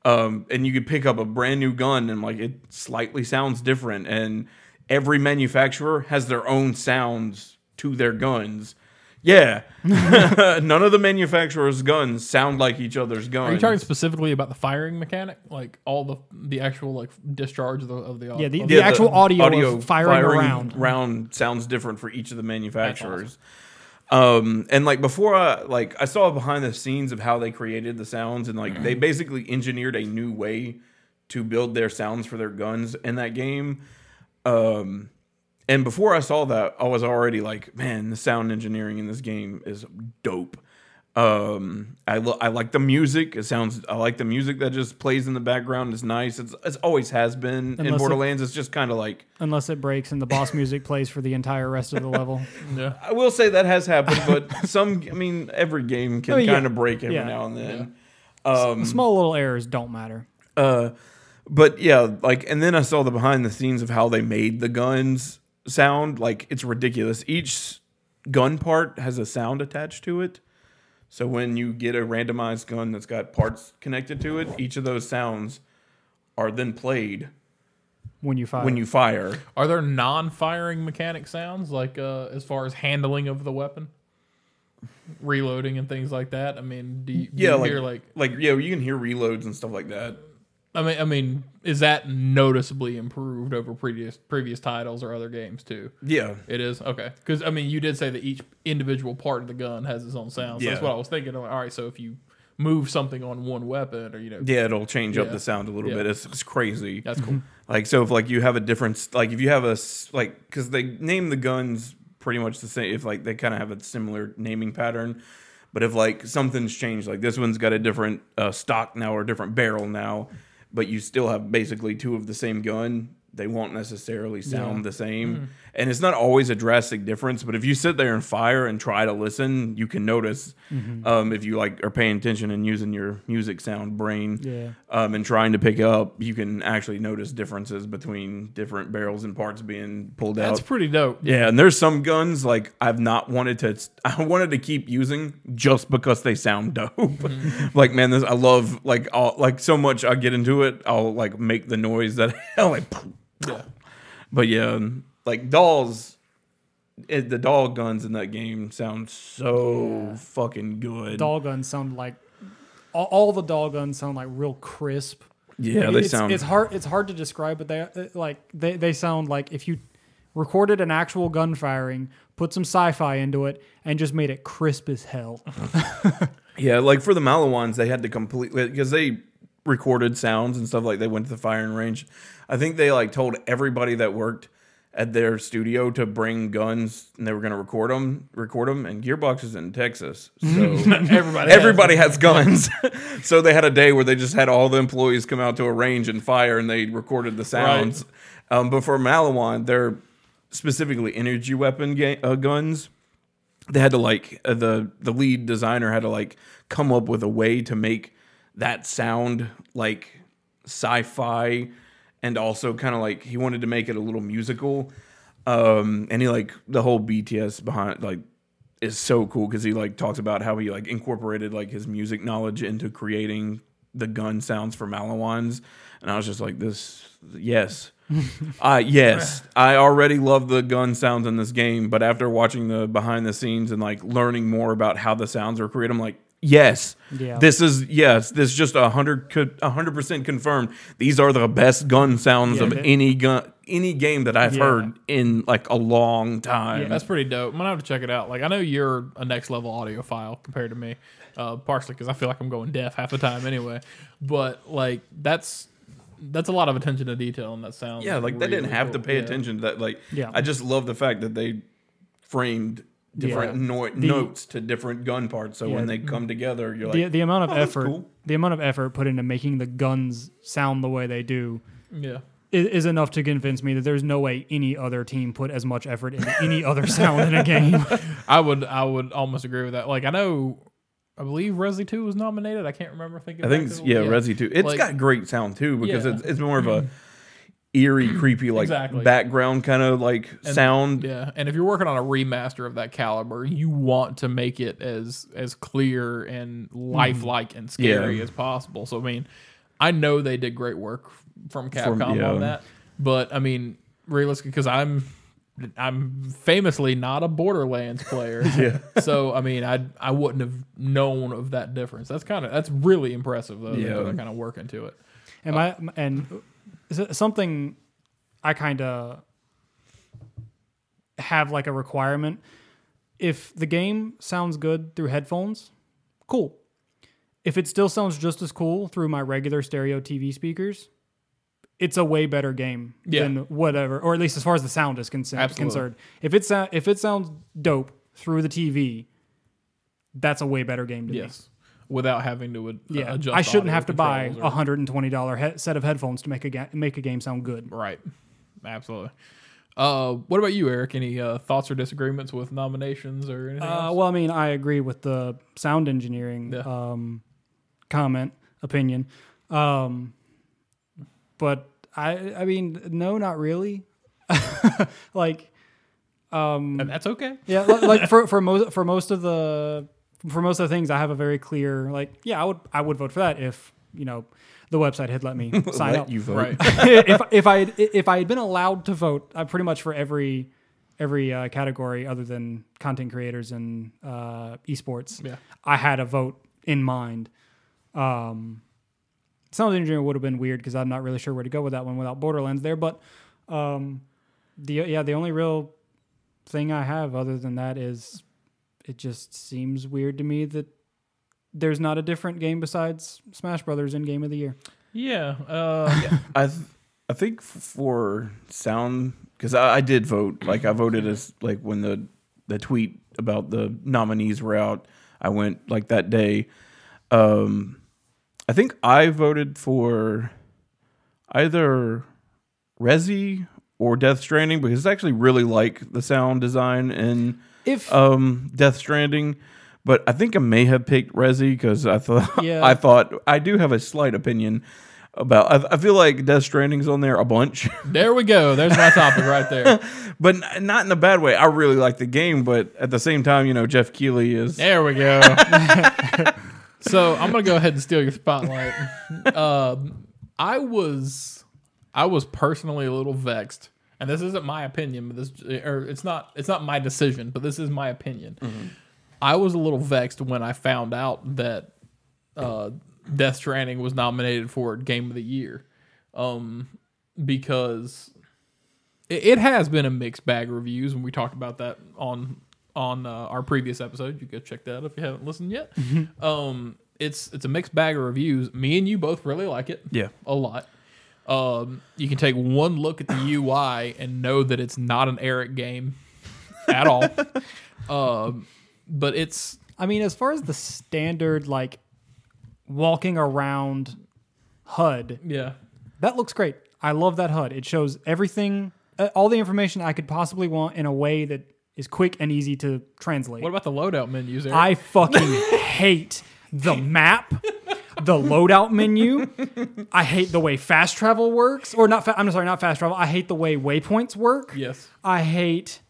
Um, and you could pick up a brand new gun and like it slightly sounds different, and every manufacturer has their own sounds to their guns. Yeah, none of the manufacturers' guns sound like each other's guns. Are you talking specifically about the firing mechanic, like all the the actual like discharge of the of the Yeah, the- of the actual audio of firing a round. round sounds different for each of the manufacturers. Um, and like before, I like I saw behind the scenes of how they created the sounds, and like they basically engineered a new way to build their sounds for their guns in that game. Um, and before I saw that, I was already like, man, the sound engineering in this game is dope. Um, I lo- I like the music. It sounds. I like the music that just plays in the background. It's nice. It's it's always has been in Unless it- Borderlands. it's just kind of like Unless it breaks and the boss music plays for the entire rest of the level. yeah. I will say that has happened, but some. I mean, every game can Oh, yeah. kind of break every Yeah. now and then. Um, Small little errors don't matter. Uh, but yeah, like, and then I saw the behind the scenes of how they made the guns sound. Like, it's ridiculous. Each gun part has a sound attached to it. So when you get a randomized gun that's got parts connected to it, each of those sounds are then played When you fire. when you fire. Are there non-firing mechanic sounds like uh, as far as handling of the weapon, reloading and things like that? I mean, do you, do Yeah, you like, hear like like yeah, you can hear reloads and stuff like that. I mean, I mean, is that noticeably improved over previous previous titles or other games too? Yeah, It is okay because I mean, you did say that each individual part of the gun has its own sound. So that's what I was thinking. All right, so if you move something on one weapon, or you know, yeah, it'll change up the sound a little Yeah. bit. It's, it's crazy. that's cool. Like so, if like you have a different like if you have a like because they name the guns pretty much the same. If like they kind of have a similar naming pattern, but if like something's changed, like this one's got a different uh, stock now or a different barrel now, but you still have basically two of the same gun. They won't necessarily sound the same, mm-hmm. And it's not always a drastic difference. But if you sit there and fire and try to listen, you can notice um, if you like are paying attention and using your music sound brain Yeah. um, and trying to pick up, you can actually notice differences between different barrels and parts being pulled That's out. That's pretty dope. yeah, and there's some guns like I've not wanted to. I wanted to keep using just because they sound dope. like man, this I love like I'll, like so much. I get into it. I'll like make the noise that I'll like. Yeah. But yeah, like Dahls. It, the Dahl guns in that game sound so fucking good. Dahl guns sound like all, all the Dahl guns sound like real crisp. yeah, they it's, sound. It's hard. It's hard to describe, but they uh, like they, they sound like if you recorded an actual gun firing, put some sci-fi into it, and just made it crisp as hell. Yeah, like for the Maliwans, they had to completely because they recorded sounds and stuff like they went to the firing range. I think they like told everybody that worked at their studio to bring guns, and they were going to record them. Record them, and Gearbox is in Texas, so Everybody, everybody has guns. so they had a day where they just had all the employees come out to a range and fire, and they recorded the sounds. Um, but for Maliwan, they're specifically energy weapon ga- uh, guns. They had to like uh, the the lead designer had to like come up with a way to make that sound like sci-fi and also kind of like he wanted to make it a little musical um and he like the whole bts behind like is so cool because he like talks about how he like incorporated like his music knowledge into creating the gun sounds for Maliwans, and I was just like, this, yes, uh, yes, I already love the gun sounds in this game, but after watching the behind the scenes and like learning more about how the sounds are created, I'm like, yes, Yeah. this is yes, this is just a hundred co- a hundred percent confirmed. These are the best gun sounds Yeah, of that- any gun any game that I've Yeah. heard in like a long time. That's pretty dope. I'm gonna have to check it out. Like I know you're a next level audiophile compared to me, uh, partially because I feel like I'm going deaf half the time anyway. But like that's that's a lot of attention to detail in that sound. Yeah, like they didn't really have to pay Yeah. attention to that. Like, Yeah. I just love the fact that they framed different Yeah. no- notes to different gun parts. So Yeah. when they come together, you're the like, the amount of "Oh, effort cool." the amount of effort put into making the guns sound the way they do Yeah. is, is enough to convince me that there's no way any other team put as much effort into any other sound in a game. I would I would almost agree with that. Like I know, I believe Resi Two was nominated. I can't remember thinking. I think, to it's, the- yeah, Resi 2. It's Like- got great sound too because Yeah. it's, it's more of a eerie, creepy, like Exactly. background kind of like And- sound. Yeah, and if you're working on a remaster of that caliber, you want to make it as as clear and hmm. lifelike and scary Yeah. as possible. So I mean, I know they did great work from Capcom yeah. on that, but I mean, realistically, because I'm I'm famously not a Borderlands player, Yeah. so I mean, I I wouldn't have known of that difference. That's kind of that's really impressive though. Yeah. Yeah, that kind of work into it. Uh, and my and s- something I kind of have like a requirement. If the game sounds good through headphones, cool. If it still sounds just as cool through my regular stereo TV speakers, it's a way better game Yeah. than whatever, or at least as far as the sound is concerned. Absolutely. concerned. If it sou- if it sounds dope through the TV, that's a way better game to me. Without having to ad- Yeah, adjust. I shouldn't have to buy a hundred and twenty dollar he- set of headphones to make a ga- make a game sound good. Right. Absolutely. Uh, what about you, Eric? Any uh, thoughts or disagreements with nominations or anything Uh, else? well, I mean, I agree with the sound engineering Yeah. um, comment opinion, um, but I I mean, no, not really. like, um, and that's okay. yeah, like for for most for most of the for most of the things, I have a very clear like, yeah, I would I would vote for that if you know the website had let me sign Let up. you vote. Right. if if I had, if I had been allowed to vote, I pretty much for every every uh, category other than content creators and uh, esports, Yeah. I had a vote in mind. Um, sound engineering would have been weird because I'm not really sure where to go with that one without Borderlands there. But um, the yeah, the only real thing I have other than that is it just seems weird to me that there's not a different game besides Smash Brothers in Game of the Year. Yeah. Uh, I th- I think for sound because I, I did vote. Like I voted as like when the the tweet about the nominees were out. I went like that day. Um, I think I voted for either Resi or Death Stranding because I actually really like the sound design in If um, Death Stranding. But I think I may have picked Resi because I thought Yeah. I thought I do have a slight opinion about. I, I feel like Death Stranding's on there a bunch, there we go. There's my topic right there. but not in a bad way. I really like the game, but at the same time, you know, Geoff Keighley is. There we go. so I'm gonna go ahead and steal your spotlight. Um, I was, I was personally a little vexed, and this isn't my opinion, but this, or it's not, it's not my decision, but this is my opinion. I was a little vexed when I found out that uh, Death Stranding was nominated for Game of the Year, um, because it, it has been a mixed bag of reviews, and we talked about that on on uh, our previous episode. You go check that out if you haven't listened yet. Um, it's it's a mixed bag of reviews. Me and you both really like it Yeah. a lot. Um, you can take one look at the UI and know that it's not an Eric game at all. um, but it's I mean, as far as the standard like walking around HUD, yeah. that looks great. I love that HUD. It shows everything, uh, all the information I could possibly want in a way that is quick and easy to translate. What about the loadout menus? Eric? I fucking hate the map, the loadout menu. I hate the way fast travel works, or not. Fa- I'm sorry, not fast travel. I hate the way waypoints work. yes. I hate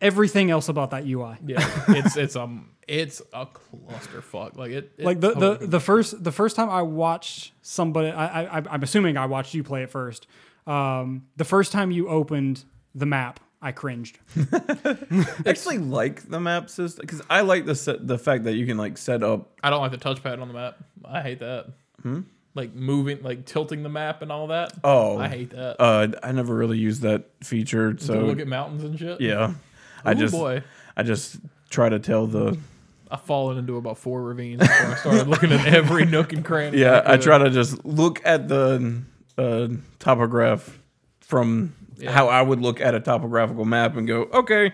everything else about that UI. Yeah. it's it's um it's a clusterfuck. Like it, it Like the, totally- the the first the first time I watched somebody, I, I I'm assuming I watched you play it first. Um, the first time you opened the map, I cringed. I actually like the map system because I like the set, the fact that you can like set up. I don't like the touchpad on the map. I hate that. Like moving, like tilting the map and all that. Oh, I hate that. Uh, I never really used that feature, to so look at mountains and shit. yeah. I Ooh, just boy, I just try to tell the I've fallen into about four ravines before I started looking at every nook and cranny. yeah. I could. try to just look at the uh, topograph from Yeah. how I would look at a topographical map and go, okay.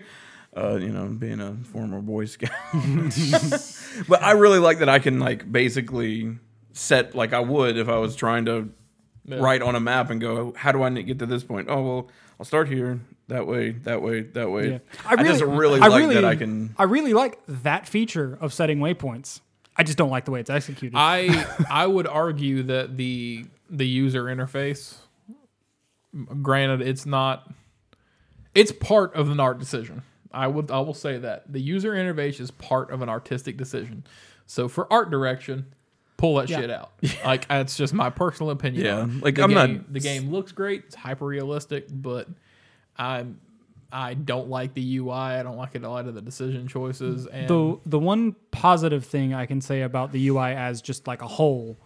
Uh, you know, being a former Boy Scout, but I really like that I can like basically set like I would if I was trying to Yeah. write on a map and go, how do I get to this point? Oh well, I'll start here. That way, that way, that way. Yeah. I, just really I like really- that I can. I really like that feature of setting waypoints. I just don't like the way it's executed. I I would argue that the the user interface, granted, it's not. It's part of an art decision. I would I will say that the user interface is part of an artistic decision. So for art direction, pull that Yeah. shit out. Like that's just my personal opinion. Yeah, like, the I'm not- the game looks great. It's hyper realistic, but I'm I don't like the UI. I don't like it a lot of the decision choices. And the the one positive thing I can say about the UI as just like a whole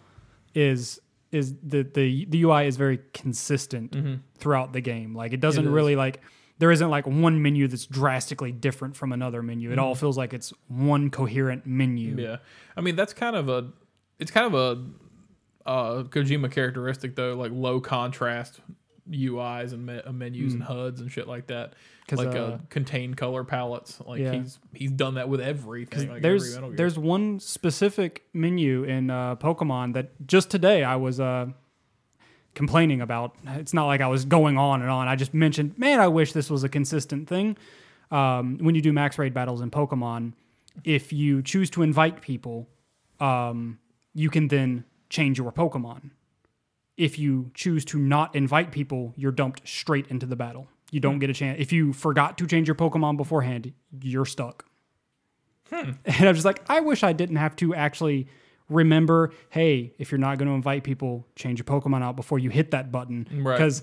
is is the the the UI is very consistent throughout the game. Like it doesn't Mm-hmm. really like there isn't like one menu that's drastically different from another menu. It all feels like it's one coherent menu. Mm-hmm. Yeah, I mean that's kind of a, it's kind of a, uh, Kojima characteristic though, like low contrast UIs and me- uh, menus and HUDs and shit like that, like uh, uh, contained color palettes. Like yeah. he's he's done that with everything. Like there's every there's one specific menu in uh, Pokemon that just today I was uh, complaining about. It's not like I was going on and on. I just mentioned, man, I wish this was a consistent thing. Um, when you do max raid battles in Pokemon, if you choose to invite people, um, you can then change your Pokemon. If you choose to not invite people, you're dumped straight into the battle. You don't hmm. get a chance. If you forgot to change your Pokemon beforehand, you're stuck. Hmm. And I'm just like, I wish I didn't have to actually remember, hey, if you're not going to invite people, change your Pokemon out before you hit that button. Right. Because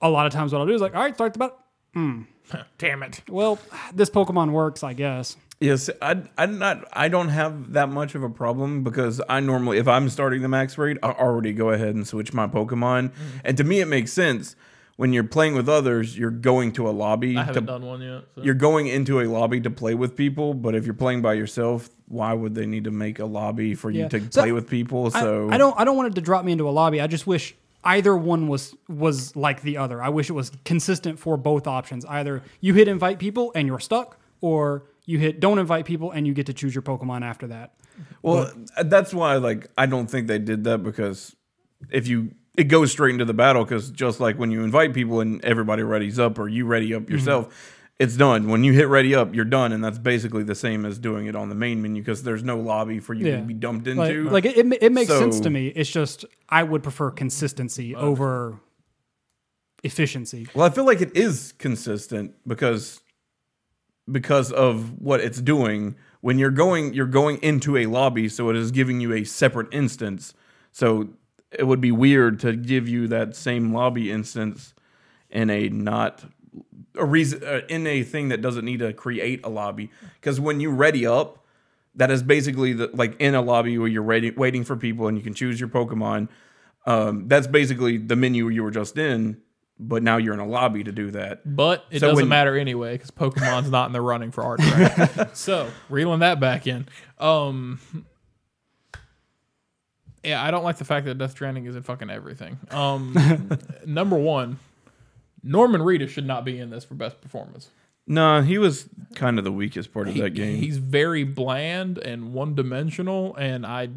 a lot of times what I'll do is like, all right, start the battle. Hmm. Damn it. Well, this Pokemon works, I guess. Yes, I I'm not I don't have that much of a problem because I normally if I'm starting the max raid, I already go ahead and switch my Pokemon, Mm-hmm. and to me it makes sense. When you're playing with others, you're going to a lobby. I haven't done one yet. So. You're going into a lobby to play with people, but if you're playing by yourself, why would they need to make a lobby for you to So, play with people? I- So I, don't I don't want it to drop me into a lobby. I just wish either one was was like the other. I wish it was consistent for both options. Either you hit invite people and you're stuck, or you hit don't invite people and you get to choose your Pokemon after that. Well, that's why like I don't think they did that because if you it goes straight into the battle because just like when you invite people and everybody readies up or you ready Mm-hmm. up yourself, it's done. When you hit ready up, you're done, and that's basically the same as doing it on the main menu because there's no lobby for you Yeah. to be dumped into. like it, it, it makes sense to me. It's just I would prefer consistency over efficiency. well, I feel like it is consistent because because of what it's doing. When you're going, you're going into a lobby, so it is giving you a separate instance. So it would be weird to give you that same lobby instance in a not a reason uh, in a thing that doesn't need to create a lobby. Because when you ready up, that is basically the, like in a lobby where you're ready, waiting for people, and you can choose your Pokemon. Um, that's basically the menu you were just in, but now you're in a lobby to do that. But it So doesn't when- matter anyway because Pokemon's not in the running for art so reeling that back in, um, Yeah, I don't like the fact that Death Stranding is in fucking everything. Um, number one, Norman Reedus should not be in this for best performance. No, he was kind of the weakest part of He- that game. He's very bland and one dimensional, and I,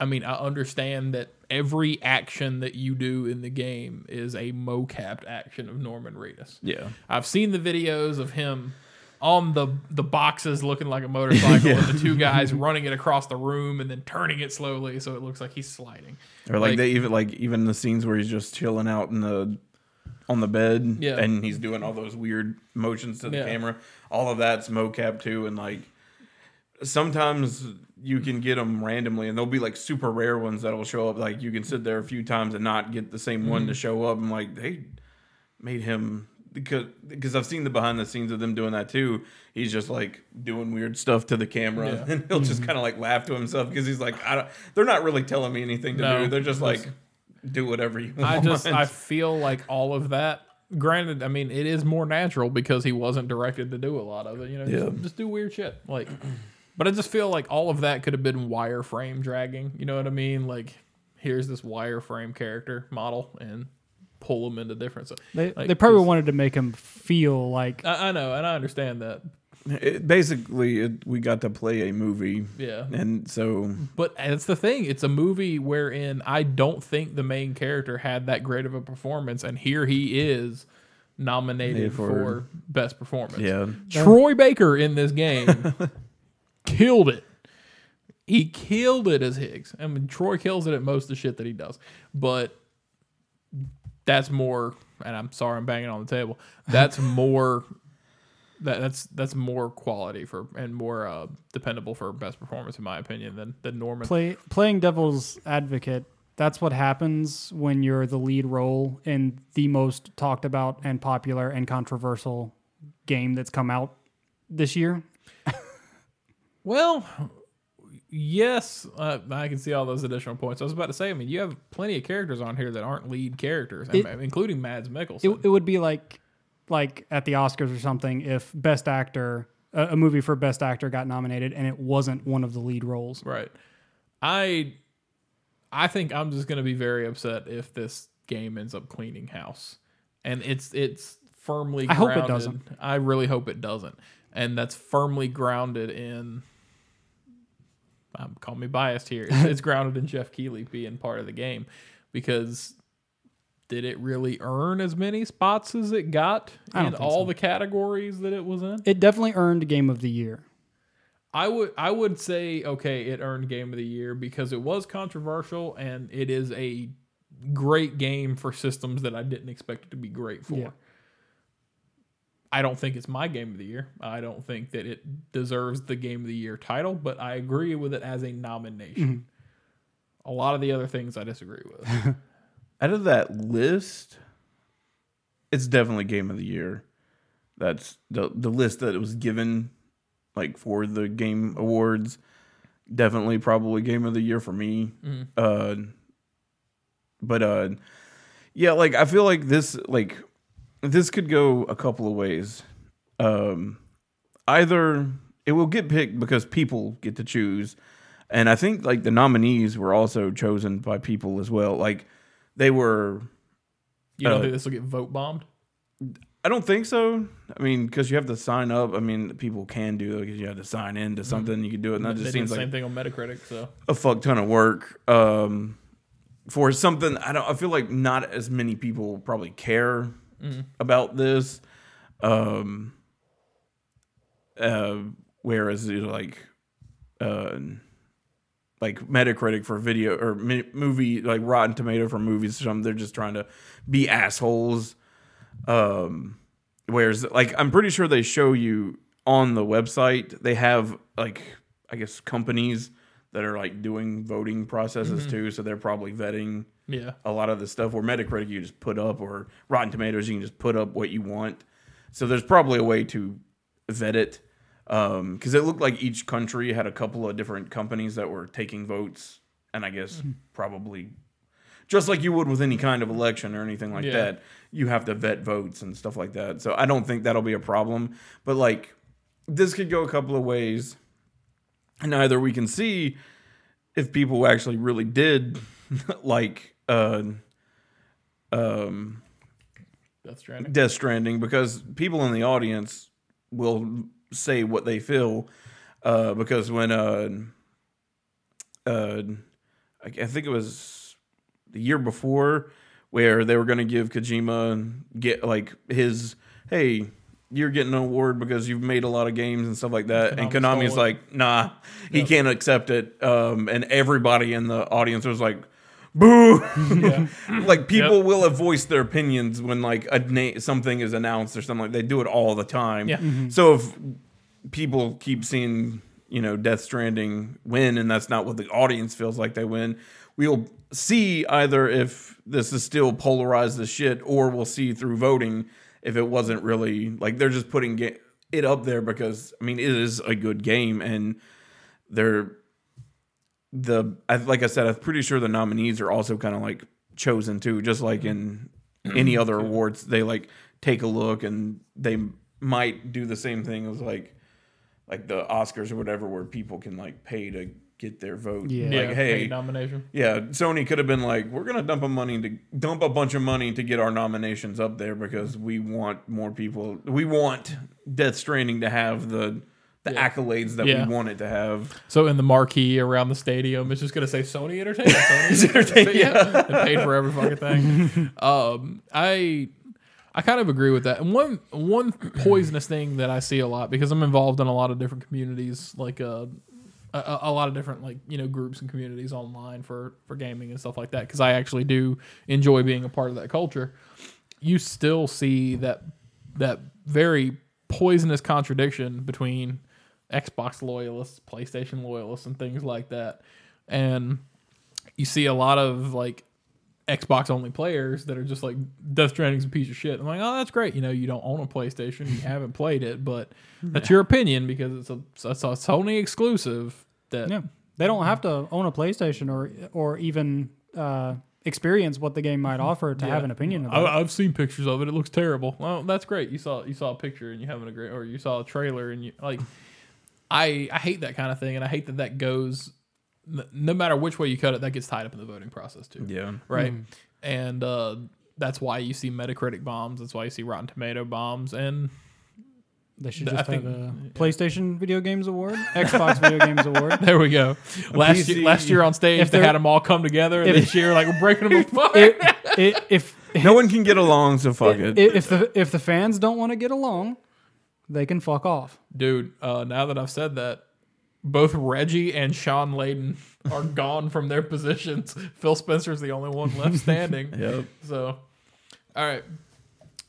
I mean, I understand that every action that you do in the game is a mocapped action of Norman Reedus. yeah. I've seen the videos of him on the the boxes looking like a motorcycle and the two guys running it across the room and then turning it slowly so it looks like he's sliding. Or like, Like- they even like even the scenes where he's just chilling out in the on the bed Yeah. and he's doing all those weird motions to the Yeah. camera. All of that's mocap too and like sometimes you can get them randomly and they'll be like super rare ones that'll show up like you can sit there a few times and not get the same one Mm-hmm. to show up and like they made him because because I've seen the behind the scenes of them doing that too. He's just like doing weird stuff to the camera, Yeah. Mm-hmm. and he'll just kind of like laugh to himself because he's like, I don't. They're not really telling me anything to No, do. They're just like, do whatever you want. I just I feel like all of that. Granted, I mean it is more natural because he wasn't directed to do a lot of it. You know, just, just do weird shit. Like, but I just feel like all of that could have been wireframe dragging. You know what I mean? Like, here's this wireframe character model and pull them into different. So They like, they probably 'cause- wanted to make him feel like I, I know, and I understand that. It- basically, it, we got to play a movie, Yeah. and so But that's the thing. It's a movie wherein I don't think the main character had that great of a performance, and here he is nominated for, for- best performance. yeah, Troy Baker in this game killed it. He killed it as Higgs. I mean, Troy kills it at most of the shit that he does, but that's more. And I'm sorry, I'm banging on the table. That's more. That, that's that's more quality for and more uh, dependable for best performance in my opinion than than Norman. play playing devil's advocate. That's what happens when you're the lead role in the most talked about and popular and controversial game that's come out this year. Well, yes, uh, I can see all those additional points. I was about to say, I mean, you have plenty of characters on here that aren't lead characters, It- including Mads Mikkelsen. It, it would be like like at the Oscars or something if best actor a, a movie for best actor got nominated and it wasn't one of the lead roles. right. I, I think I'm just gonna be very upset if this game ends up cleaning house, and it's it's firmly. I hope it grounded- doesn't. I really hope it doesn't, and that's firmly grounded in. Um, call me biased here. It's, it's grounded in Geoff Keighley being part of the game, because did it really earn as many spots as it got in all so. the categories that it was in? It definitely earned game of the year. I would I would say okay, it earned game of the year because it was controversial and it is a great game for systems that I didn't expect it to be great for. Yeah. I don't think it's my game of the year. I don't think that it deserves the game of the year title, but I agree with it as a nomination. A lot of the other things I disagree with. out of that list, it's definitely game of the year. That's the the list that it was given, like for the game awards. Definitely, probably game of the year for me. Uh, but uh, yeah, like I feel like this, like this could go a couple of ways. Um, either it will get picked because people get to choose, and I think like the nominees were also chosen by people as well. Like they were. You don't Uh, think this will get vote bombed? I don't think so. I mean, because you have to sign up. I mean, people can do it because you have to sign in to something. You can do it, and that They just seems the like same thing on Metacritic, so a fuck ton of work um, for something. I don't. I feel like not as many people probably care about this. Um, uh, whereas you know, like, uh, like Metacritic for video or mi- movie, like Rotten Tomato for movies, or something, they're just trying to be assholes. Um, whereas like I'm pretty sure they show you on the website they have like I guess companies that are like doing voting processes too, so they're probably vetting yeah. a lot of the stuff where Metacritic you just put up or Rotten Tomatoes you can just put up what you want. So there's probably a way to vet it um, because it looked like each country had a couple of different companies that were taking votes, and I guess mm-hmm. probably just like you would with any kind of election or anything like Yeah. that, you have to vet votes and stuff like that. So I don't think that'll be a problem. But like this could go a couple of ways, and either we can see if people actually really did like uh, um, Death Stranding. Death Stranding because people in the audience will say what they feel. Uh, because when uh, uh, I, I think it was the year before where they were going to give Kojima get like his hey. You're getting an award because you've made a lot of games and stuff like that. and Konami Konami's like, nah, he Yep. can't accept it. Um, and everybody in the audience was like, boo. Yeah. like people Yep. will have voiced their opinions when like a na- something is announced or something like they do it all the time. Yeah. Mm-hmm. So if people keep seeing you know Death Stranding win and that's not what the audience feels like they win, we'll see either if this is still polarized as shit or we'll see through voting if it wasn't really like they're just putting ga- it up there because I mean it is a good game and they're the I, like I said, I'm pretty sure the nominees are also kind of like chosen too, just like in mm-hmm. any other awards. They like take a look and they might do the same thing as like like the Oscars or whatever, where people can like pay to get their vote. Yeah. Yeah, like hey, paid nomination. yeah, Sony could have been like, we're gonna dump a money to dump a bunch of money to get our nominations up there because we want more people. We want Death Stranding to have the the Yeah. accolades that Yeah. we want it to have. So in the marquee around the stadium, it's just gonna say Sony Entertainment. Sony Entertainment, yeah, and paid for every fucking thing. um, I I kind of agree with that. And one one poisonous thing that I see a lot because I'm involved in a lot of different communities, like uh, a, a lot of different like you know groups and communities online for for gaming and stuff like that. Because I actually do enjoy being a part of that culture. You still see that that very poisonous contradiction between Xbox loyalists, PlayStation loyalists, and things like that. And you see a lot of like Xbox only players that are just like Death Stranding's a piece of shit. I'm like, oh, that's great. You know, you don't own a PlayStation, you haven't played it, but that's your opinion because it's a, it's a Sony exclusive. That Yeah, they don't have to own a PlayStation or or even uh, experience what the game might offer to Yeah. have an opinion about. I, I've seen pictures of it. It looks terrible. Well, that's great. You saw you saw a picture and you having a great, or you saw a trailer and you like. I I hate that kind of thing, and I hate that that goes. No matter which way you cut it, that gets tied up in the voting process too. Yeah. right? And uh, that's why you see Metacritic bombs. That's why you see Rotten Tomato bombs. And They should I just think- have a yeah. PlayStation Video Games Award, Xbox Video Games Award. there we go. Last PC year, last year on stage, If they had them all come together. And if- this year, like we're breaking them apart. I- I- if No one can get along, so fuck i- it. if the if the fans don't want to get along, they can fuck off. Dude, uh, now that I've said that, both Reggie and Shawn Layden are gone from their positions. Phil Spencer's the only one left standing. Yep. So, all right.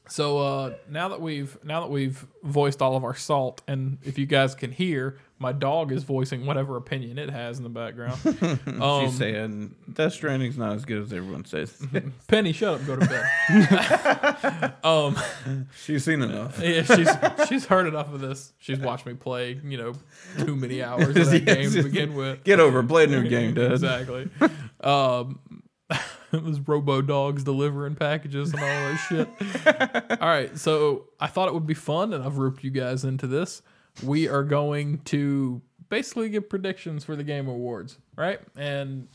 So uh, now that we've now that we've voiced all of our salt, and if you guys can hear, my dog is voicing whatever opinion it has in the background. Um, She's saying Death Stranding's not as good as everyone says. Penny, shut up, go to bed. um, She's seen enough. yeah, she's she's heard enough of this. She's watched me play, you know, too many hours of that Yes, game to begin with. Get over, play a new game, Dad. Exactly. um, it was Robo Dogs delivering packages and all that shit. all right, so I thought it would be fun, and I've roped you guys into this. We are going to basically give predictions for the Game Awards, right? And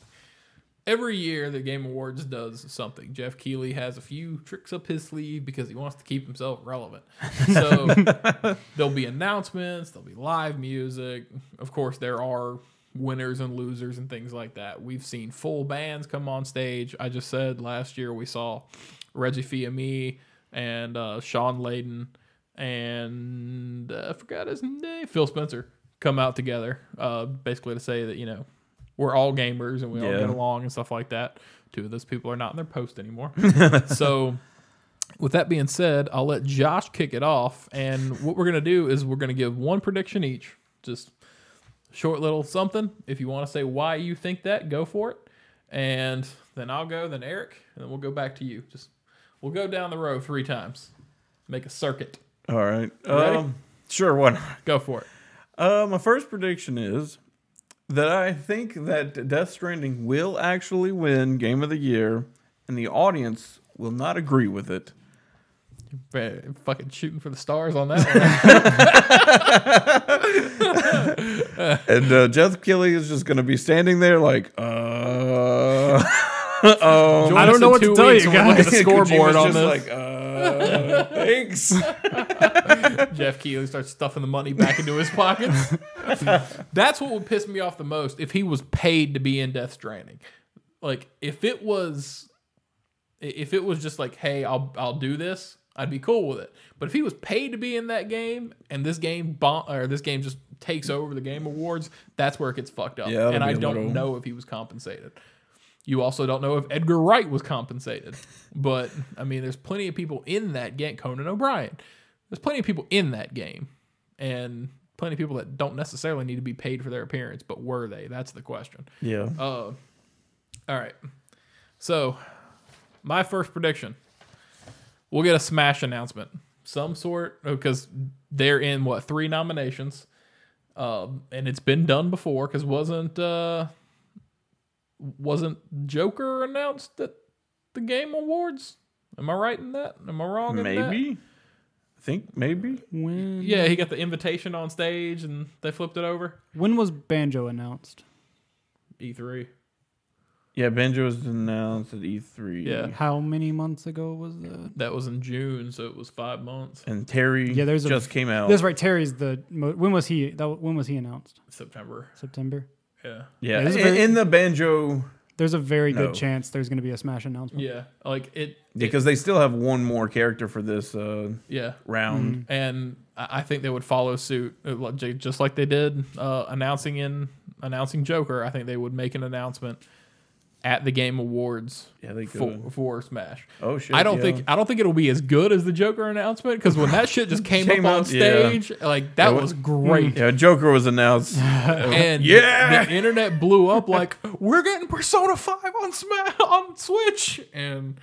every year the Game Awards does something. Geoff Keighley has a few tricks up his sleeve because he wants to keep himself relevant. So there'll be announcements, there'll be live music. Of course, there are winners and losers and things like that. We've seen full bands come on stage. I just said last year we saw Reggie Fils-Aimé and uh, Shawn Layden and uh, I forgot his name, Phil Spencer, come out together, uh, basically to say that you know we're all gamers and we all get along and stuff like that. Two of those people are not in their post anymore. so, with that being said, I'll let Josh kick it off. And what we're going to do is we're going to give one prediction each. Just short little something. If you want to say why you think that, go for it. And then I'll go, then Eric, and then we'll go back to you. Just we'll go down the row three times. Make a circuit. All right. Ready? Um, sure, why not? Go for it. Uh, my first prediction is that I think that Death Stranding will actually win Game of the Year, and the audience will not agree with it. Eh, Fucking shooting for the stars on that one. And uh, Geoff Keighley is just going to be standing there like, uh, oh. I don't know what to two tell weeks you when we look at the scoreboard Kojima's on just this. like, uh, thanks. Geoff Keighley starts stuffing the money back into his pockets. That's what would piss me off the most if he was paid to be in Death Stranding. Like if it was, if it was just like, hey, I'll I'll do this, I'd be cool with it. But if he was paid to be in that game and this game bomb or this game just takes over the game awards, that's where it gets fucked up. Yeah, and I don't little- know if he was compensated. You also don't know if Edgar Wright was compensated. But I mean, there's plenty of people in that game. Conan O'Brien. There's plenty of people in that game, and plenty of people that don't necessarily need to be paid for their appearance. But were they? That's the question. Yeah. Uh, all right. So, my first prediction: we'll get a Smash announcement, some sort, because they're in what three nominations, um, and it's been done before. Because wasn't uh, wasn't Joker announced at the Game Awards? Am I right in that? Am I wrong? In that? Maybe. I think maybe. When Yeah, he got the invitation on stage, and they flipped it over. when was Banjo announced? E3. Yeah, Banjo was announced at E3. Yeah. How many months ago was that? That was in June, so it was five months. And Terry Yeah, there's a- just came out. That's right. Terry's the mo- when was he? That when was he announced? September. September. Yeah. Yeah, Yeah, this in, very- in the Banjo There's a very No. good chance there's going to be a Smash announcement. Yeah. Like it. because they still have one more character for this uh, Yeah. round. And I I think they would follow suit, uh, like- j- just like they did uh, announcing in announcing Joker. I think they would make an announcement at the Game Awards Yeah, they for, could. for Smash. Oh shit! I don't yeah. think I don't think it'll be as good as the Joker announcement because when that shit just came, Came up on out, yeah. stage, like that Yeah, was great. Yeah, Joker was announced. and Yeah! the internet blew up like we're getting Persona Five on Smash on Switch, and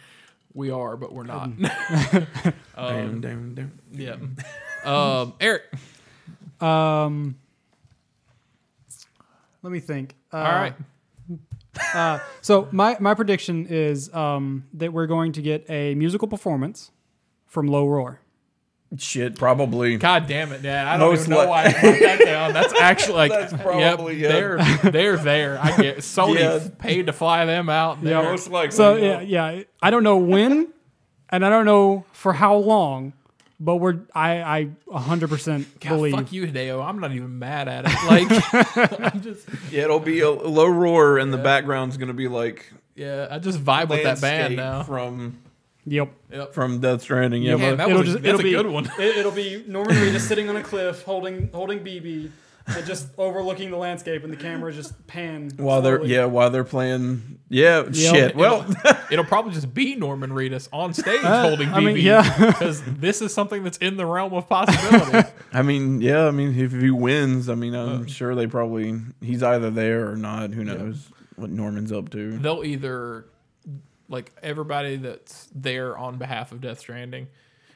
we are, but we're not. damn, damn, damn. yeah. Um, Eric. Um, let me think. Uh, All right. Uh, so my my prediction is um, that we're going to get a musical performance from Low Roar. Shit, probably. God damn it, Dad! I don't Most even know li- why I wrote that down. That's actually like, That's probably, yep, yeah. they're they're there. I get Sony Yeah. paid to fly them out. They're- Most likely. So yeah, yeah. I don't know when, and I don't know for how long, but we're I I 100 percent God, believe. fuck you, Hideo. I'm not even mad at it. Like, I'm just Yeah, it'll be a low roar, and the background's gonna be like yeah, I just vibe with that band now. from Yep. Yep. from Death Stranding. Yeah, Yeah, that it'll was a, just- that's it'll a be- good one. It, will be Norman Reedus sitting on a cliff, holding holding BB, and just overlooking the landscape, and the camera just pan while they're slowly. yeah while they're playing yeah shit. Well, It'll probably just be Norman Reedus on stage Uh, holding BB. I mean, yeah. because this is something that's in the realm of possibility. I mean, yeah, I mean, if he wins, I mean, I'm sure they probably he's either there or not. Who knows what Norman's up to? They'll either like everybody that's there on behalf of Death Stranding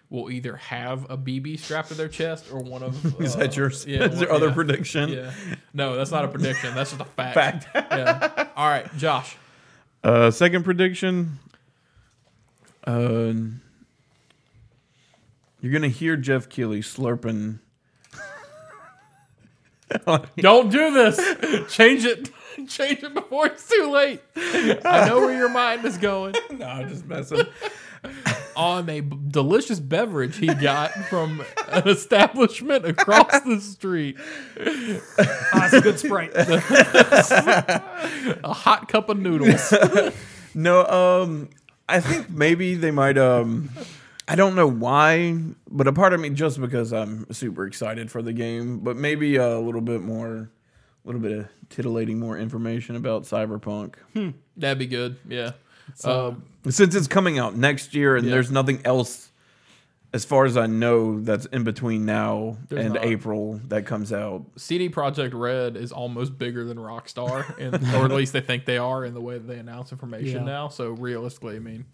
will either have a BB strapped to their chest or one of Is uh, that your, yeah, is your one- other yeah. prediction? Yeah. No, that's not a prediction. That's just a fact. Fact. yeah. All right, Josh. Uh, second prediction. Uh, you're gonna hear Geoff Keighley slurping. Don't do this. Change it. Change it before it's too late. I know where your mind is going. no, I'm just messing. On a b- delicious beverage he got from an establishment across the street. Ah, it's a good sprite. A hot cup of noodles. No, um, I think maybe they might. Um, I don't know why, but a part of me just because I'm super excited for the game, but maybe a little bit more, a little bit of titillating more information about Cyberpunk. That'd be good. Yeah. Um, Since it's coming out next year and Yeah. there's nothing else, as far as I know, that's in between now There's and not. April that comes out. CD Projekt Red is almost bigger than Rockstar, in, or at least they think they are in the way that they announce information Yeah. now. So realistically, I mean,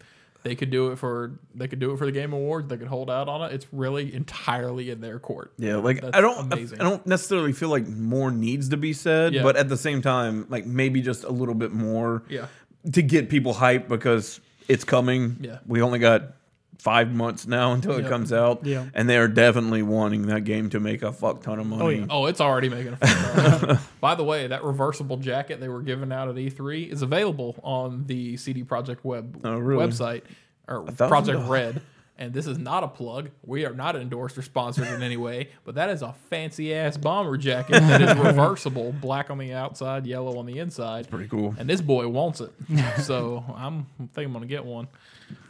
they could do it for they could do it for the Game Awards. They could hold out on it. It's really entirely in their court. Yeah, like That's I don't, amazing. I don't necessarily feel like more needs to be said, Yeah. but at the same time, like maybe just a little bit more. Yeah. To get people hyped because it's coming. Yeah. We only got five months now until it Yep. comes out. Yeah. And they are definitely wanting that game to make a fuck ton of money. Oh, yeah. Oh, it's already making a fun By the way, that reversible jacket they were giving out at E3 is available on the CD Projekt Web Oh, really? website or Projekt. Red. And this is not a plug. We are not endorsed or sponsored in any way, but that is a fancy ass bomber jacket that is reversible, black on the outside, yellow on the inside. It's Pretty cool. And this boy wants it. So I'm I think I'm gonna get one.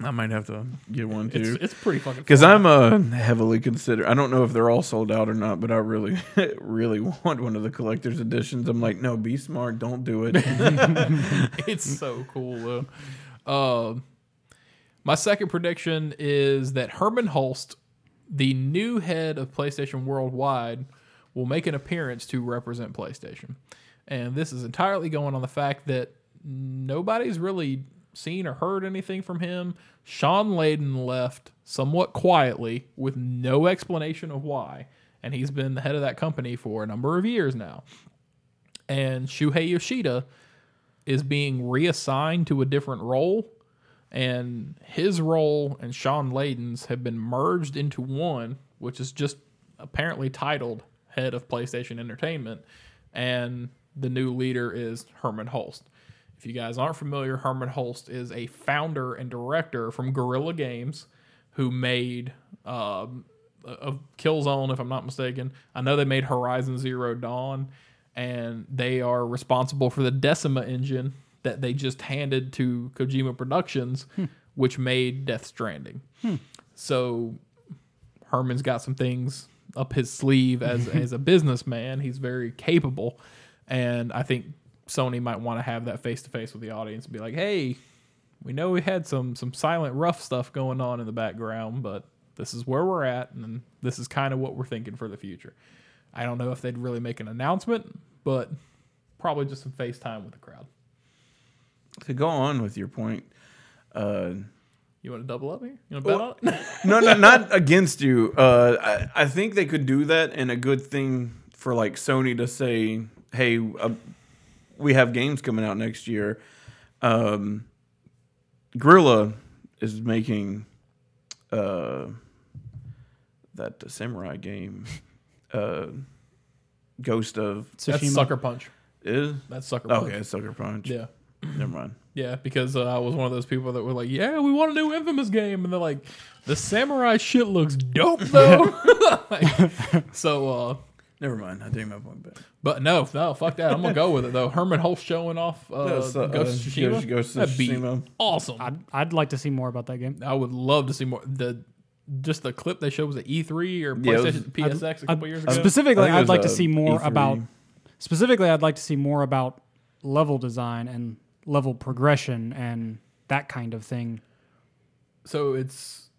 I might have to get one too. it's pretty fucking Because. I'm uh, heavily considered. I don't know if they're all sold out or not, but I really, really want one of the collector's editions. I'm like, no, be smart, don't do it. it's so cool though. Um, my second prediction is that Hermen Hulst, the new head of PlayStation Worldwide, will make an appearance to represent PlayStation. And this is entirely going on the fact that nobody's really seen or heard anything from him. Shawn Layden left somewhat quietly with no explanation of why. And he's been the head of that company for a number of years now. And Shuhei Yoshida is being reassigned to a different role, and his role and Shawn Layden's have been merged into one, which is just apparently titled head of PlayStation Entertainment, and the new leader is Hermen Hulst. If you guys aren't familiar, Hermen Hulst is a founder and director from Guerrilla Games, who made um, Killzone, if I'm not mistaken. I know they made Horizon Zero Dawn, and they are responsible for the Decima engine that they just handed to Kojima Productions, hmm. which made Death Stranding. Hmm. So Hermen's got some things up his sleeve as as a businessman. He's very capable, and I think Sony might want to have that face to face with the audience and be like, "Hey, we know we had some some silent rough stuff going on in the background, but this is where we're at, and this is kind of what we're thinking for the future." I don't know if they'd really make an announcement, but probably just some FaceTime with the crowd. To go on with your point, uh, You want to double up here? You want to bet Well- on no, no, not against you. Uh, I, I think they could do that, and a good thing for like Sony to say, "Hey, uh, we have games coming out next year." Um, Guerrilla is making uh, that samurai game, uh, Ghost of That's Tsushima. Sucker Punch. is That's Sucker Punch. okay. Sucker Punch. Yeah. Never mind. Yeah, because uh, I was one of those people that were like, "Yeah, we want a new Infamous game," and they're like, "The samurai shit looks dope though." Like, so, uh, Never mind. I take my point back. but no, no, fuck that. I'm gonna go with it though. Hermen Hulst showing off uh, Yes, uh, Ghost of uh, Tsushima. Ghost- Ghost of That'd be Tsushima. awesome. I'd, I'd like to see more about that game. I would love to see more. The just the clip they showed was at E3 or Yeah, it was- PlayStation PSX a couple I'd- years ago. Specifically, I think it I'd was, like to uh, see more E3. about. Specifically, I'd like to see more about level design and level progression and that kind of thing. so it's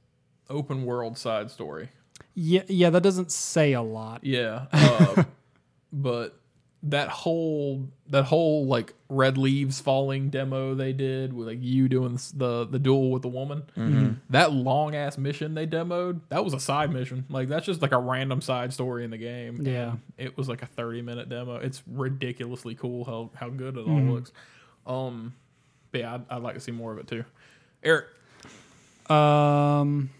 open world side story. Yeah, yeah, that doesn't say a lot. Yeah, uh, but that whole that whole like red leaves falling demo they did with like you doing the the duel with the woman. Mm-hmm. That long ass mission they demoed that was a side mission. Like that's just like a random side story in the game. Yeah. And it was like a thirty minute demo. It's ridiculously cool how how good it Mm-hmm. all looks. Um, but yeah, I'd, I'd like to see more of it too. Eric, Um,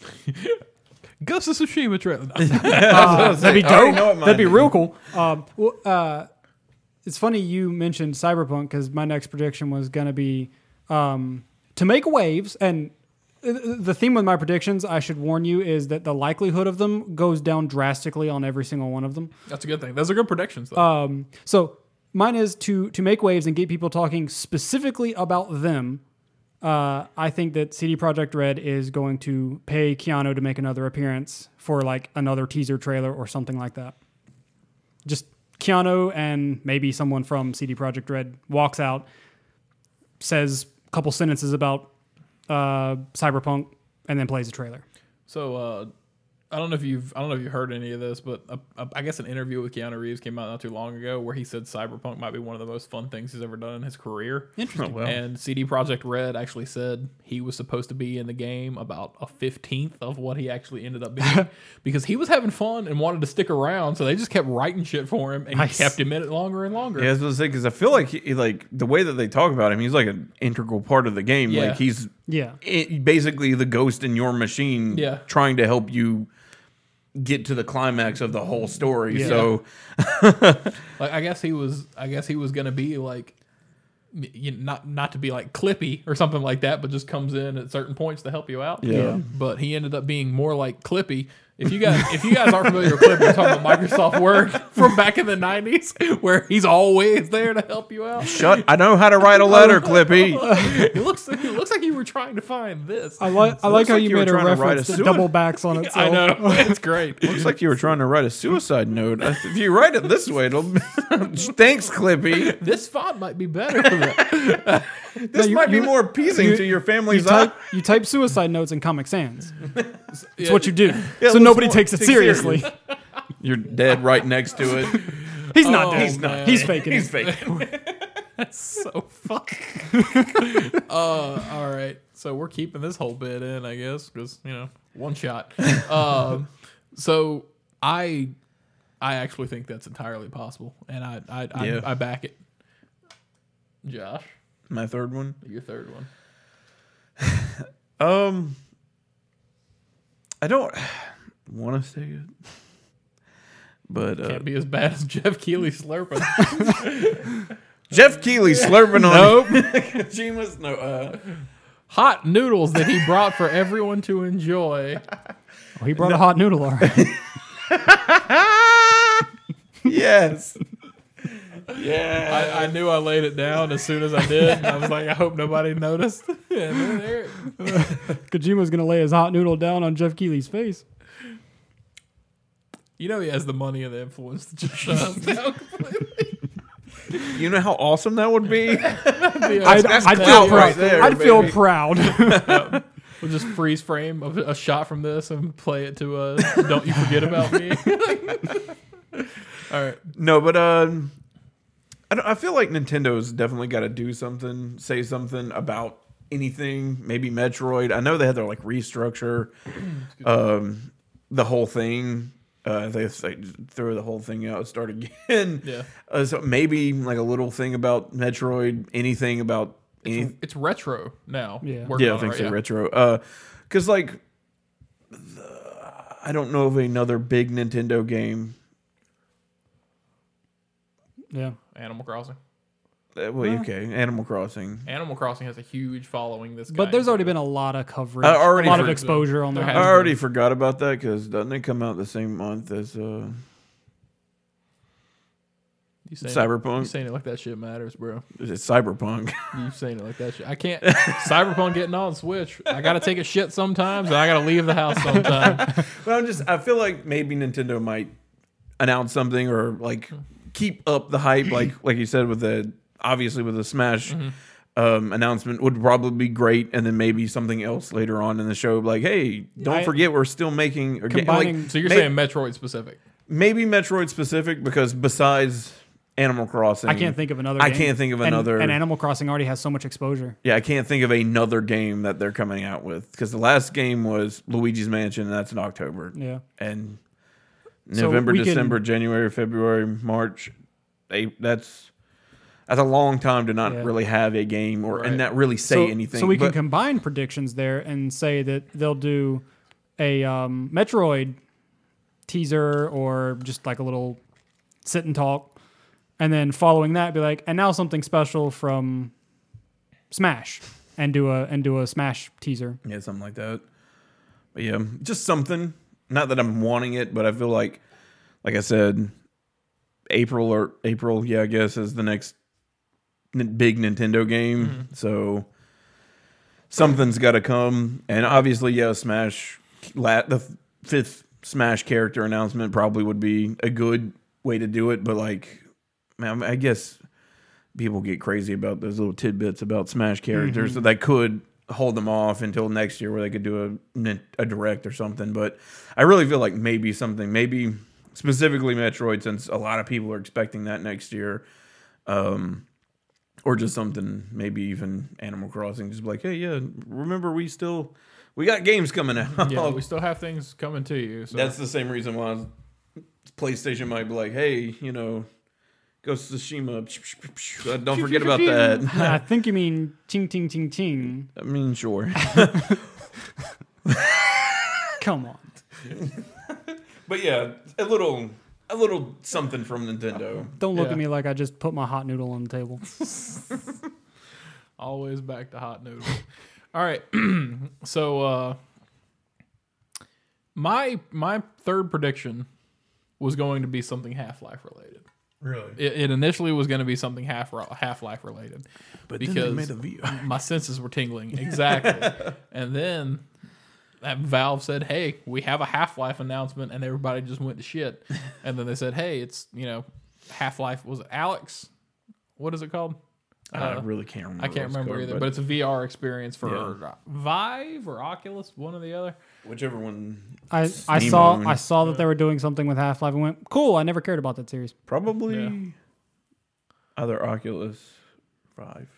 Ghost of Tsushima trailer. uh, that'd be I already dope. know what mine That'd be real cool. Um, well, uh, it's funny you mentioned Cyberpunk because my next prediction was gonna be um, to make waves. And the theme with my predictions, I should warn you, is that the likelihood of them goes down drastically on every single one of them. That's a good thing. Those are good predictions though. Um, so mine is to to make waves and get people talking specifically about them. Uh, I think that CD Projekt Red is going to pay Keanu to make another appearance for like another teaser trailer or something like that. Just Keanu and maybe someone from CD Projekt Red walks out, says a couple sentences about uh, Cyberpunk, and then plays a trailer. So uh, I don't know if you've I don't know if you heard any of this, but I guess an interview with Keanu Reeves came out not too long ago where he said Cyberpunk might be one of the most fun things he's ever done in his career. Interesting. Oh, well. And CD Projekt Red actually said he was supposed to be in the game about a fifteenth of what he actually ended up being because he was having fun and wanted to stick around, so they just kept writing shit for him and Nice. kept him in it longer and longer. Yeah, I was gonna say because I feel like he, like the way that they talk about him, he's like an integral part of the game. Yeah. Like he's Yeah. it, basically the ghost in your machine Yeah. trying to help you get to the climax of the whole story. Yeah. So Like I guess he was. I guess he was gonna be like, you not not to be like Clippy or something like that, but just comes in at certain points to help you out. Yeah. But he ended up being more like Clippy. If you guys if you guys aren't familiar with Clippy, we're talking about Microsoft Word from back in the nineties, where he's always there to help you out. shut I know how to write a letter, Clippy. It looks it looks like you were trying to find this. I like I like looks how like you you made a trying to write reference a to double backs on itself. I know it's great. Looks like you were trying to write a suicide note. If you write it this way, it'll thanks, Clippy. This font might be better. For that. This you- might be you- more appeasing you- to your You family's eye. you type suicide notes in Comic Sans. It's Yeah. what you do. Yeah, so let's nobody more- takes it take seriously. You're dead right next to it. He's not Oh, dead. He's not. He's faking He's it. fake. so fuck. uh, all right. So we're keeping this whole bit in, I guess, because you know, one shot. um, so I, I actually think that's entirely possible, and I, I, I, Yeah. I back it. Josh, My third one. your third one. Um, I don't want to say it, but uh, Can't be as bad as Geoff Keighley slurping. Geoff Keighley slurping on nope. Kojima's no. Uh, Hot noodles that he brought for everyone to enjoy. Oh, he brought a hot noodle already. yes. Yeah. I, I knew I laid it down as soon as I did. And I was like, I hope nobody noticed. and then there, Kojima's gonna lay his hot noodle down on Geoff Keighley's face. You know he has the money and the influence to just shut us down completely. you know how awesome that would be. I'd, that's I'd feel clout proud. right there, I'd feel baby. proud. We'll just freeze frame a, a shot from this and play it to uh, "Don't You Forget About Me." All right, no, but um, I don't, I feel like Nintendo's definitely got to do something, say something about anything. Maybe Metroid. I know they had to like restructure um the whole thing. Uh, they, they threw the whole thing out, start again. yeah, Uh, so maybe like a little thing about Metroid, anything about any, it's retro now. Yeah. Yeah, I on it think right so. now. Retro. Uh, because like, the, I don't know of another big Nintendo game. yeah. Animal Crossing. Uh, well, okay, Animal Crossing. Animal Crossing has a huge following. This, But there's already been a lot of coverage, I already a lot of for- exposure on There there. has I been. already forgot about that because doesn't it come out the same month as uh, you saying, Cyberpunk? You saying it like that shit matters, bro. Is it Cyberpunk? You saying it like that shit. I can't. Cyberpunk getting on Switch. I got to take a shit sometimes, and I got to leave the house sometimes. but I'm just. I feel like maybe Nintendo might announce something or like keep up the hype, like like you said with the obviously with the Smash. Um, announcement would probably be great, and then maybe something else later on in the show, like, "Hey, don't I- forget we're still making or ga- Combining- like, So you're may- saying Metroid specific? maybe Metroid specific because besides Animal Crossing, I can't think of another. I game. can't think of another- And, Animal Crossing already has so much exposure. Yeah, I can't think of another game that they're coming out with because the last game was Luigi's Mansion, and that's in October. Yeah. And So November, can- December, January, February, March, they, that's that's a long time to not Yeah. really have a game or Right. and not really say so, anything. So we can combine predictions there and say that they'll do a um, Metroid teaser or just like a little sit and talk, and then following that, be like, and now something special from Smash, and do a and do a Smash teaser. yeah, something like that. But yeah, just something. Not that I'm wanting it, but I feel like, like I said, April or April, yeah, I guess is the next n- big Nintendo game. So something's got to come, and obviously, yeah, Smash, la- the f- fifth Smash character announcement probably would be a good way to do it. But like, man, I guess people get crazy about those little tidbits about Smash characters, so that could hold them off until next year where they could do a a direct or something. But I really feel like maybe something, maybe specifically Metroid, since a lot of people are expecting that next year. Um, or just something, maybe even Animal Crossing, just be like, hey, yeah, remember we still we got games coming out. Yeah, we still have things coming to you. So That's the same reason why PlayStation might be like, hey, you know, Ghost of Tsushima. Don't forget about that. I think you mean ting ting ting ting. I mean, sure. Come on. But yeah, a little, a little something from Nintendo. Don't look Yeah. at me like I just put my hot noodle on the table. Always back to hot noodle. All right. so uh my my third prediction was going to be something Half-Life related. Really? It, it initially was going to be something half Half-Life related. But Because- then they made a VR. My senses were tingling. Exactly. and then that Valve said, "Hey, we have a Half-Life announcement," and everybody just went to shit. And then they said, "Hey, it's you know, Half-Life was it Alyx? What is it called? I Uh, really can't remember. I can't remember called, either, but, it's a VR experience for Yeah. Vive or Oculus, one or the other. whichever one. I, I saw owned. I saw that they were doing something with Half Life and went cool. I never cared about that series. Probably Yeah. either Oculus Vive.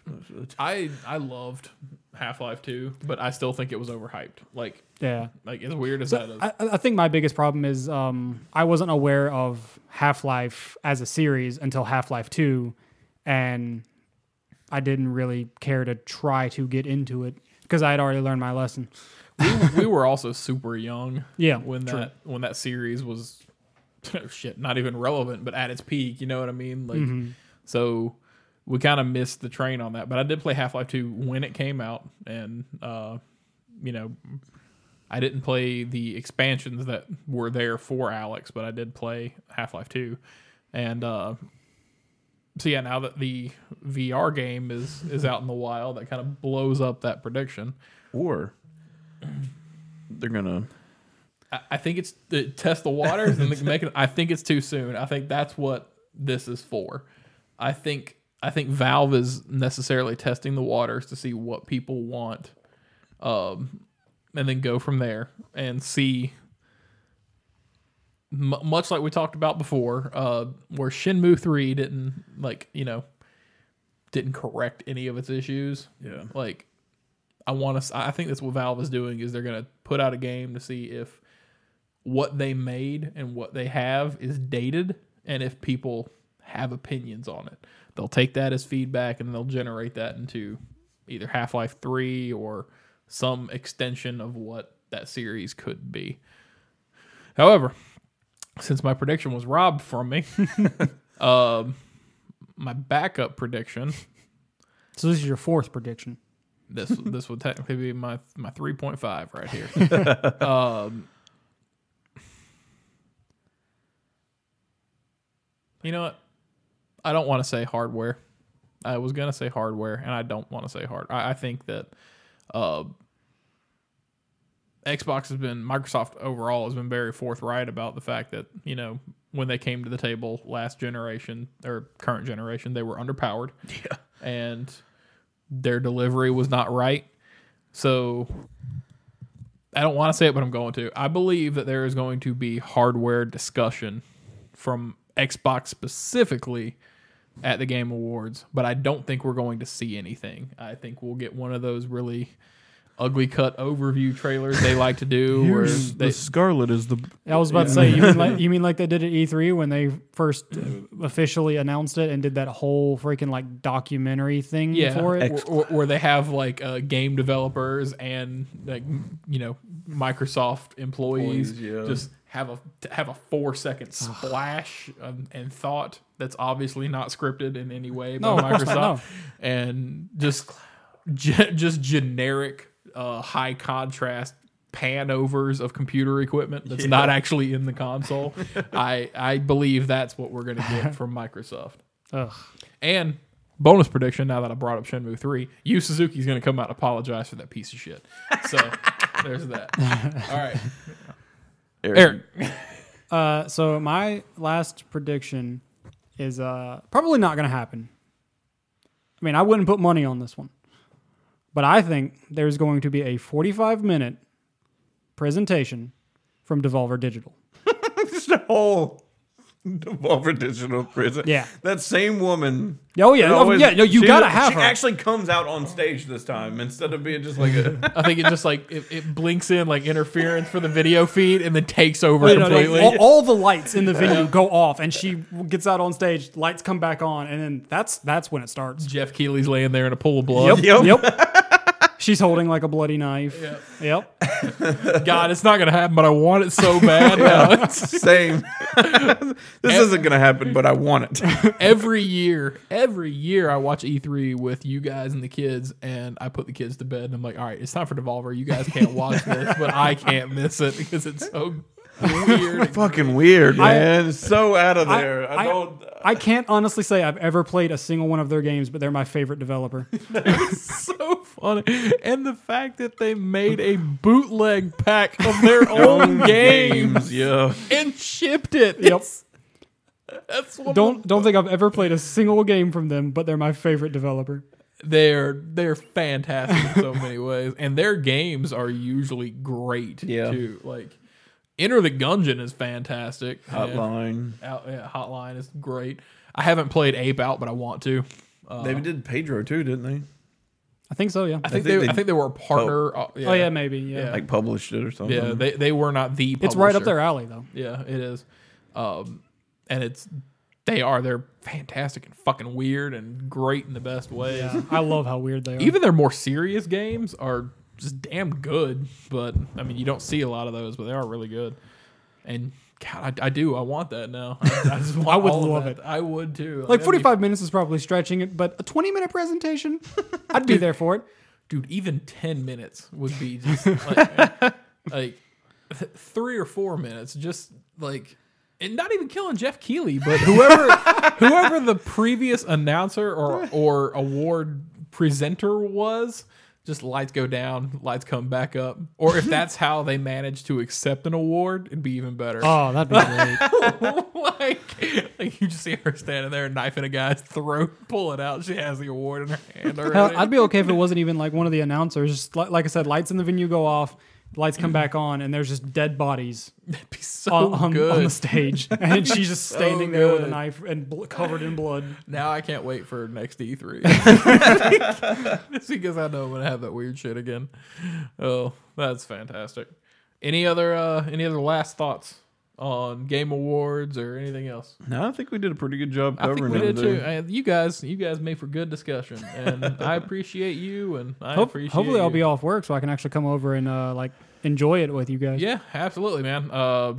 I I loved Half Life 2, but I still think it was overhyped. Like Yeah, like as weird as that is. I, I think my biggest problem is um, I wasn't aware of Half Life as a series until Half Life Two, and I didn't really care to try to get into it because I had already learned my lesson. we, we were also super young Yeah, when true. that when that series was shit not even relevant, but at its peak. You know what I mean? Like Mm-hmm. so. We kind of missed the train on that, but I did play Half Life 2 when it came out, and uh, you know, I didn't play the expansions that were there for Alyx, but I did play Half Life 2. And uh, so yeah, now that the VR game is is out in the wild, that kind of blows up that prediction. Or they're gonna. I, I think it's to test the waters and make it. I think it's too soon. I think that's what this is for. I think I think Valve is necessarily testing the waters to see what people want, um, and then go from there and see. M- much like we talked about before, uh, where Shenmue three didn't like you know didn't correct any of its issues. Yeah. Like, I want to. I think that's what Valve is doing is they're gonna put out a game to see if what they made and what they have is dated, and if people have opinions on it, they'll take that as feedback and they'll generate that into either Half Life Three or some extension of what that series could be. However, since my prediction was robbed from me, um, my backup prediction So this is your fourth prediction. this this would technically be my my three point five right here. um, you know what? I don't want to say hardware. I was gonna say hardware, and I don't want to say hard. I, I think that uh, Xbox has been Microsoft overall has been very forthright about the fact that you know when they came to the table last generation or current generation, they were underpowered. Yeah. and their delivery was not right. So I don't want to say it, but I'm going to. I believe that there is going to be hardware discussion from Xbox specifically at the Game Awards, but I don't think we're going to see anything. I think we'll get one of those really ugly cut overview trailers they like to do where they Scarlett is the. I was about to say you mean like you mean like they did at E3 when they first uh, officially announced it and did that whole freaking like documentary thing yeah, for it. where, where- where they have like uh, game developers and like you know Microsoft employees, Employees, yeah. just have a have a four second splash um, and thought that's obviously not scripted in any way by No, Microsoft, no. and just ge- just generic uh, high contrast pan overs of computer equipment that's not actually in the console. I I believe that's what we're gonna get from Microsoft. Ugh. And bonus prediction now that I brought up Shenmue 3, Yu Suzuki's going to come out and apologize for that piece of shit. So there's that. All right. Eric. Uh, so my last prediction is uh, probably not going to happen. I mean, I wouldn't put money on this one, but I think there's going to be a 45 minute presentation from Devolver Digital. Just a whole. Devolver Digital Prison. Yeah. that same woman. Oh, yeah. that Oh, yeah, no, you she- gotta have she her. actually comes out on stage this time instead of being just like a. I think it just like it, it blinks in like interference for the video feed and then takes over You know, like, completely. all, all the lights in the venue go off, and she gets out on stage. Lights come back on, and then that's that's when it starts. Geoff Keighley's laying there in a pool of blood. Yep. Yep. Yep. She's holding like a bloody knife. Yep. Yep. God, it's not gonna happen, but I want it so bad. now. It's- Same. this isn't gonna happen, but I want it. every year, every year I watch E3 with you guys and the kids, and I put the kids to bed, and I'm like, all right, it's time for Devolver. You guys can't watch this, but I can't miss it because it's so weird. Fucking weird, man. It's so out of there. I, I- don't. I can't honestly say I've ever played a single one of their games, but they're my favorite developer. so funny. And the fact that they made a bootleg pack of their own games yeah. and shipped it. Yep. It's- That's one Don't don't think I've ever played a single game from them, but they're my favorite developer. they're they're fantastic in so many ways, and their games are usually great Yeah. too. Like Enter the Gungeon is fantastic. And Hotline. Out, yeah, Hotline is great. I haven't played Ape Out, but I want to. they did Pedro too, didn't they? I think so. Yeah. I think, think they, they- I think they were a partner. uh, yeah. Oh yeah, maybe. Yeah. Yeah. Like published it or something. yeah. They they were not the. It's right up their alley though. Yeah, it is. Um, and it's they are they're fantastic and fucking weird and great in the best ways. Yeah. I love how weird they are. Even their more serious games are just damn good. But I mean, you don't see a lot of those, but they are really good. And God, I, I do. I want that now. I, I just want I would love it. I would too. like that'd be- 45 minutes is probably stretching it, but a 20 minute presentation, I'd be there for it. dude. Even ten minutes would be just like, like th- three or four minutes. Just like. And not even killing Geoff Keighley, but whoever whoever the previous announcer or or award presenter was, just lights go down, lights come back up. Or if that's how they manage to accept an award, it'd be even better. Oh, that'd be great. like, like you just see her standing there knifing a guy's throat, pull it out. She has the award in her hand already. I'd be okay if it wasn't even like one of the announcers. Just like, like I said, lights in the venue go off, lights come back on, and there's just dead bodies That'd be so on, on, good. on the stage, and she's just So standing there with a knife and bl- covered in blood. Now I can't wait for next E3. Just because I know I'm gonna have that weird shit again. Oh, that's fantastic. Any other uh any other last thoughts on game awards or anything else? No, I think we did a pretty good job I think covering we did it. too. Uh, you guys, you guys made for good discussion, and I appreciate you, and I Hope- appreciate. hopefully, I'll be off work so I can actually come over and uh, like enjoy it with you guys. Yeah, absolutely, man. Uh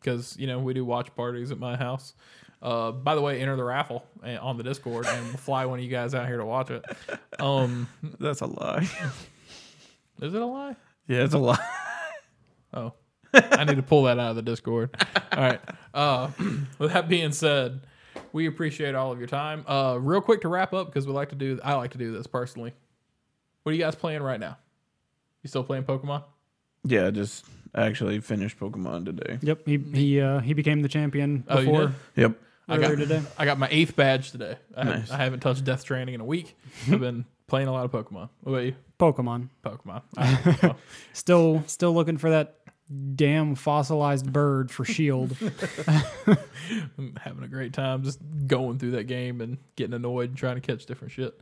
because you know we do watch parties at my house. Uh, by the way, enter the raffle uh, on the Discord, and we'll fly one of you guys out here to watch it. Um, That's a lie. is it a lie? yeah, it's a lie. Oh, I need to pull that out of the Discord. All right. Uh, with that being said, we appreciate all of your time. Uh, real quick to wrap up because we like to do. I like to do this personally. What are you guys playing right now? You still playing Pokemon? Yeah, I just actually finished Pokemon today. Yep. He he uh, he became the champion Oh, you before did? Yep. I earlier got today. I got my eighth badge today. I, Nice. haven't, I haven't touched Death Stranding in a week. I've been playing a lot of Pokemon. What about you? Pokemon. Pokemon. I, well, Still still looking for that damn fossilized bird for Shield. I'm having a great time just going through that game and getting annoyed and trying to catch different shit.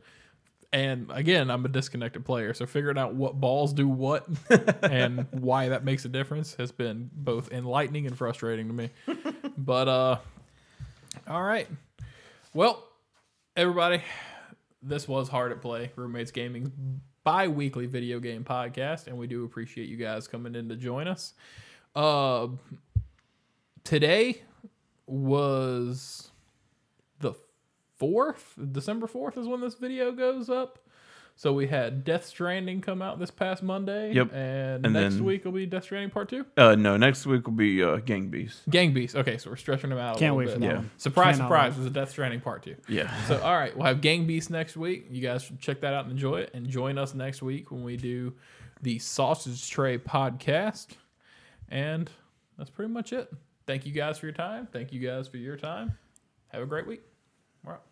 And again, I'm a disconnected player, so figuring out what balls do what and why that makes a difference has been both enlightening and frustrating to me. but uh all right. Well, everybody, this was Hard at Play, Roommates Gaming's bi-weekly video game podcast, and we do appreciate you guys coming in to join us. Uh today was the fourth, December fourth is when this video goes up. So we had Death Stranding come out this past Monday. Yep. And, And next then- week will be Death Stranding Part Two. Uh, no, next week will be uh, Gang Beast. Gang Beast. Okay, so we're stretching them out. A Can't little wait bit. for that Yeah. one. Surprise, Cannot surprise! There's a Death Stranding Part Two. Yeah. So all right, we'll have Gang Beast next week. You guys should check that out and enjoy it. And join us next week when we do the Sausage Tray podcast. And that's pretty much it. Thank you guys for your time. Thank you guys for your time. Have a great week. We're out.